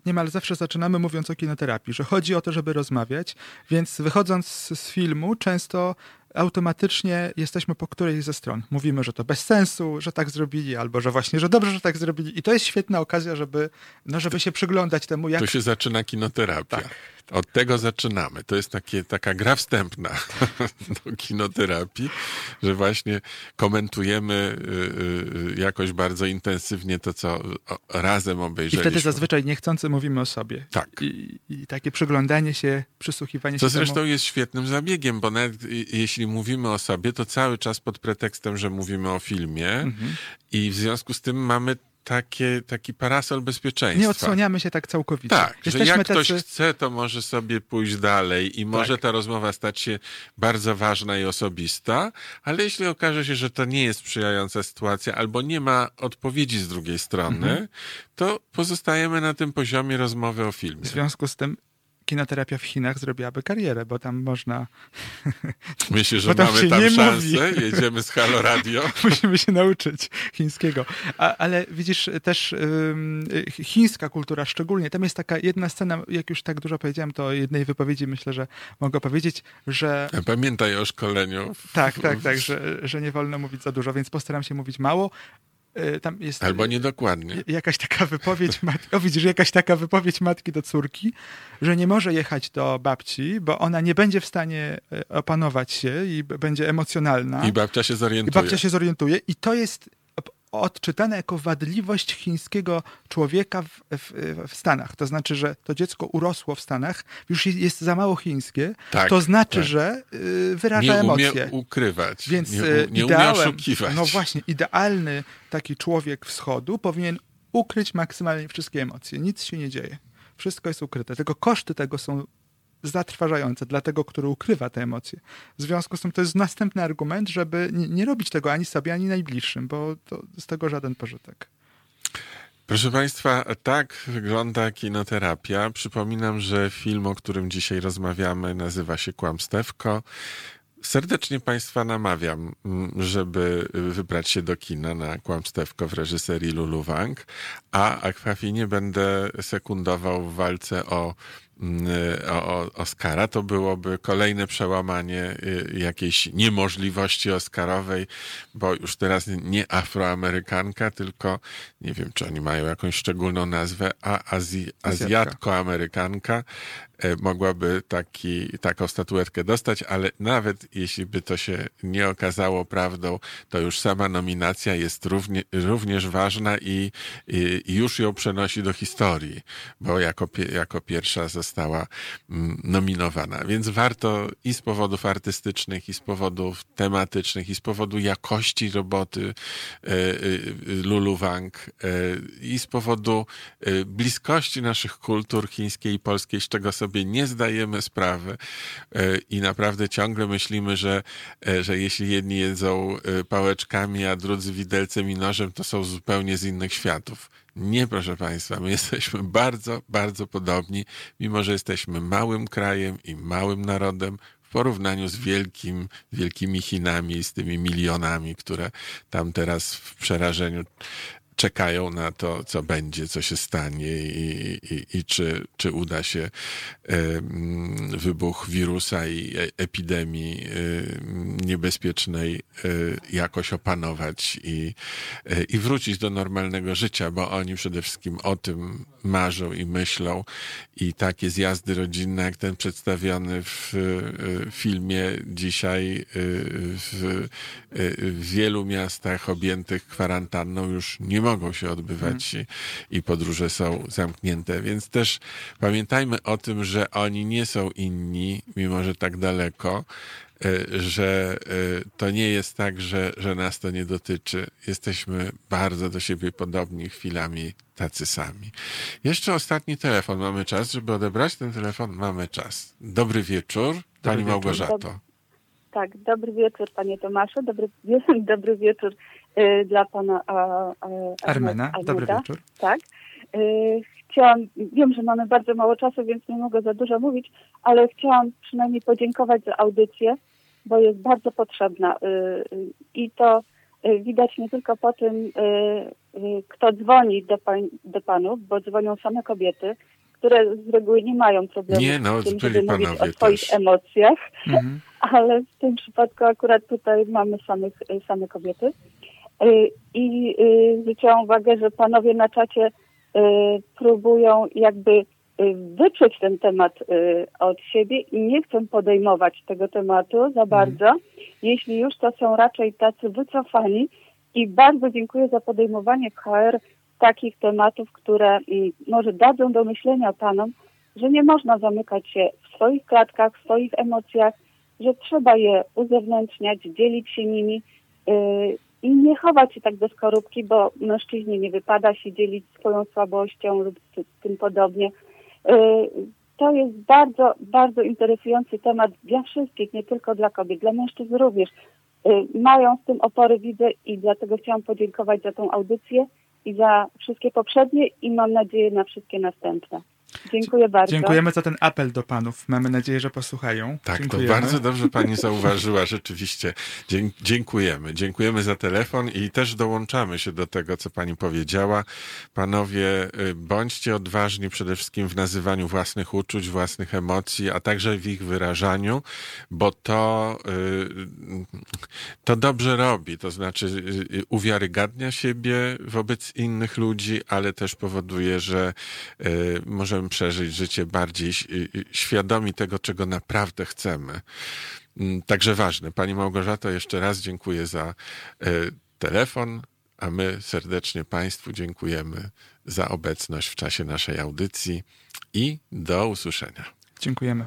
niemal zawsze zaczynamy mówiąc o kinoterapii, że chodzi o to, żeby rozmawiać, więc wychodząc z filmu często automatycznie jesteśmy po którejś ze stron. Mówimy, że to bez sensu, że tak zrobili, albo że właśnie, że dobrze, że tak zrobili. I to jest świetna okazja, żeby, no, żeby się przyglądać temu, jak... To się zaczyna kinoterapia. Tak. Od tego zaczynamy. To jest takie, taka gra wstępna *laughs* do kinoterapii, że właśnie komentujemy y, y, jakoś bardzo intensywnie to, co razem obejrzeliśmy. I wtedy zazwyczaj niechcący mówimy o sobie. Tak. I, i takie przyglądanie się, przysłuchiwanie co się. Co zresztą temu... jest świetnym zabiegiem, bo nawet jeśli mówimy o sobie, to cały czas pod pretekstem, że mówimy o filmie mhm. i w związku z tym mamy takie, taki parasol bezpieczeństwa. Nie odsłaniamy się tak całkowicie. Tak, Jesteśmy że jak tacy... ktoś chce, to może sobie pójść dalej i może tak. ta rozmowa stać się bardzo ważna i osobista, ale jeśli okaże się, że to nie jest sprzyjająca sytuacja albo nie ma odpowiedzi z drugiej strony, mhm. to pozostajemy na tym poziomie rozmowy o filmie. W związku z tym kinoterapia w Chinach zrobiłaby karierę, bo tam można... *laughs* Myślę, że tam mamy tam szansę, mówi. jedziemy z Halo Radio. *laughs* Musimy się nauczyć chińskiego. A, ale widzisz, też chińska kultura szczególnie, tam jest taka jedna scena, jak już tak dużo powiedziałem, to jednej wypowiedzi myślę, że mogę powiedzieć, że... Pamiętaj o szkoleniu. Tak, tak, tak, że, że nie wolno mówić za dużo, więc postaram się mówić mało. E, tam jest Albo niedokładnie. Jakaś taka wypowiedź *laughs* matki, o widzisz, jakaś taka wypowiedź matki do córki, że nie może jechać do babci, bo ona nie będzie w stanie e, opanować się i będzie emocjonalna. I babcia się zorientuje. I babcia się zorientuje i to jest odczytane jako wadliwość chińskiego człowieka w, w, w, Stanach. To znaczy, że to dziecko urosło w Stanach, już jest za mało chińskie, tak, to znaczy, tak. że y, wyraża nie emocje. Nie ukrywać, Więc nie, y, nie ideałem, umie oszukiwać. No właśnie, idealny taki człowiek wschodu powinien ukryć maksymalnie wszystkie emocje. Nic się nie dzieje. Wszystko jest ukryte. Tylko koszty tego są zatrważające dla tego, który ukrywa te emocje. W związku z tym to jest następny argument, żeby nie, robić tego ani sobie, ani najbliższym, bo z tego żaden pożytek. Proszę Państwa, tak wygląda kinoterapia. Przypominam, że film, o którym dzisiaj rozmawiamy, nazywa się Kłamstewko. Serdecznie Państwa namawiam, mm, żeby wybrać się do kina na Kłamstewko w reżyserii Lulu Wang, a Akwafinie będę sekundował w walce o o Oscara, to byłoby kolejne przełamanie y, jakiejś niemożliwości Oscarowej, bo już teraz nie afroamerykanka, tylko nie wiem, czy oni mają jakąś szczególną nazwę, a Azji, azjatko-amerykanka mogłaby taki, taką statuetkę dostać, ale nawet jeśli by to się nie okazało prawdą, to już sama nominacja jest równie, również ważna i, i, już ją przenosi do historii, bo jako, jako pierwsza została mm, nominowana. Więc warto i z powodów artystycznych, i z powodów tematycznych, i z powodu jakości roboty e, e, Lulu Wang, e, i z powodu bliskości naszych kultur chińskiej i polskiej, z czego sobie nie zdajemy sprawy i naprawdę ciągle myślimy, że, że jeśli jedni jedzą pałeczkami, a drudzy widelcem i nożem, to są zupełnie z innych światów. Nie, proszę Państwa, my *laughs* jesteśmy bardzo, bardzo podobni, mimo że jesteśmy małym krajem i małym narodem w porównaniu z wielkim, wielkimi Chinami, z tymi milionami, które tam teraz w przerażeniu czekają na to, co będzie, co się stanie i, i, i czy, czy uda się wybuch wirusa i e, epidemii niebezpiecznej e, jakoś opanować i, e, i wrócić do normalnego życia, bo oni przede wszystkim o tym marzą i myślą. I takie zjazdy rodzinne, jak ten przedstawiony w filmie dzisiaj w, w wielu miastach objętych kwarantanną już nie mogą się odbywać hmm. i podróże są zamknięte, więc też pamiętajmy o tym, że oni nie są inni, mimo że tak daleko, e, że e, to nie jest tak, że, że nas to nie dotyczy. Jesteśmy bardzo do siebie podobni, chwilami tacy sami. Jeszcze ostatni telefon. Mamy czas, żeby odebrać ten telefon? Mamy czas. Dobry wieczór, Dobry Pani wieczór. Małgorzato. Tak, dobry wieczór Panie Tomaszu, dobry, *laughs* dobry wieczór dla Pana a, a, Armena. Dobry wieczór. Tak. Y, chciałam, wiem, że mamy bardzo mało czasu, więc nie mogę za dużo mówić, ale chciałam przynajmniej podziękować za audycję, bo jest bardzo potrzebna. Y, y, I to y, widać nie tylko po tym, kto dzwoni do, pań, do panów, bo dzwonią same kobiety, które z reguły nie mają problemu nie, no, z tym, żeby mówić o swoich też. emocjach, mhm. *laughs* ale w tym przypadku akurat tutaj mamy samych, same kobiety. I zwróciłam uwagę, że panowie na czacie Y, próbują jakby y, wyprzeć ten temat y, od siebie i nie chcą podejmować tego tematu za mhm. bardzo. Jeśli już, to są raczej tacy wycofani i bardzo dziękuję za podejmowanie KR takich tematów, które może dadzą do myślenia panom, że nie można zamykać się w swoich klatkach, w swoich emocjach, że trzeba je uzewnętrzniać, dzielić się nimi i nie chować się tak do skorupki, bo mężczyźnie nie wypada się dzielić swoją słabością lub tym podobnie. Y, to jest bardzo, bardzo interesujący temat dla wszystkich, nie tylko dla kobiet, dla mężczyzn również. Y, mają z tym opory, widzę i dlatego chciałam podziękować za tą audycję i za wszystkie poprzednie i mam nadzieję na wszystkie następne. Dziękuję bardzo. Dziękujemy za ten apel do panów. Mamy nadzieję, że posłuchają. Tak, Dziękujemy. to bardzo dobrze *laughs* pani zauważyła, rzeczywiście. Dziękujemy. Dziękujemy za telefon i też dołączamy się do tego, co pani powiedziała. Panowie, y, bądźcie odważni przede wszystkim w nazywaniu własnych uczuć, własnych emocji, a także w ich wyrażaniu, bo to, y, to dobrze robi. To znaczy y, uwiarygadnia siebie wobec innych ludzi, ale też powoduje, że możemy możemy przeżyć życie bardziej świadomi tego, czego naprawdę chcemy. Mm, także ważne. Pani Małgorzato, jeszcze raz dziękuję za e, telefon, a my serdecznie Państwu dziękujemy za obecność w czasie naszej audycji i do usłyszenia. Dziękujemy.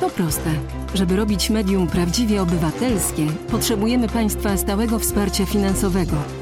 To proste. Żeby robić medium prawdziwie obywatelskie, potrzebujemy Państwa stałego wsparcia finansowego.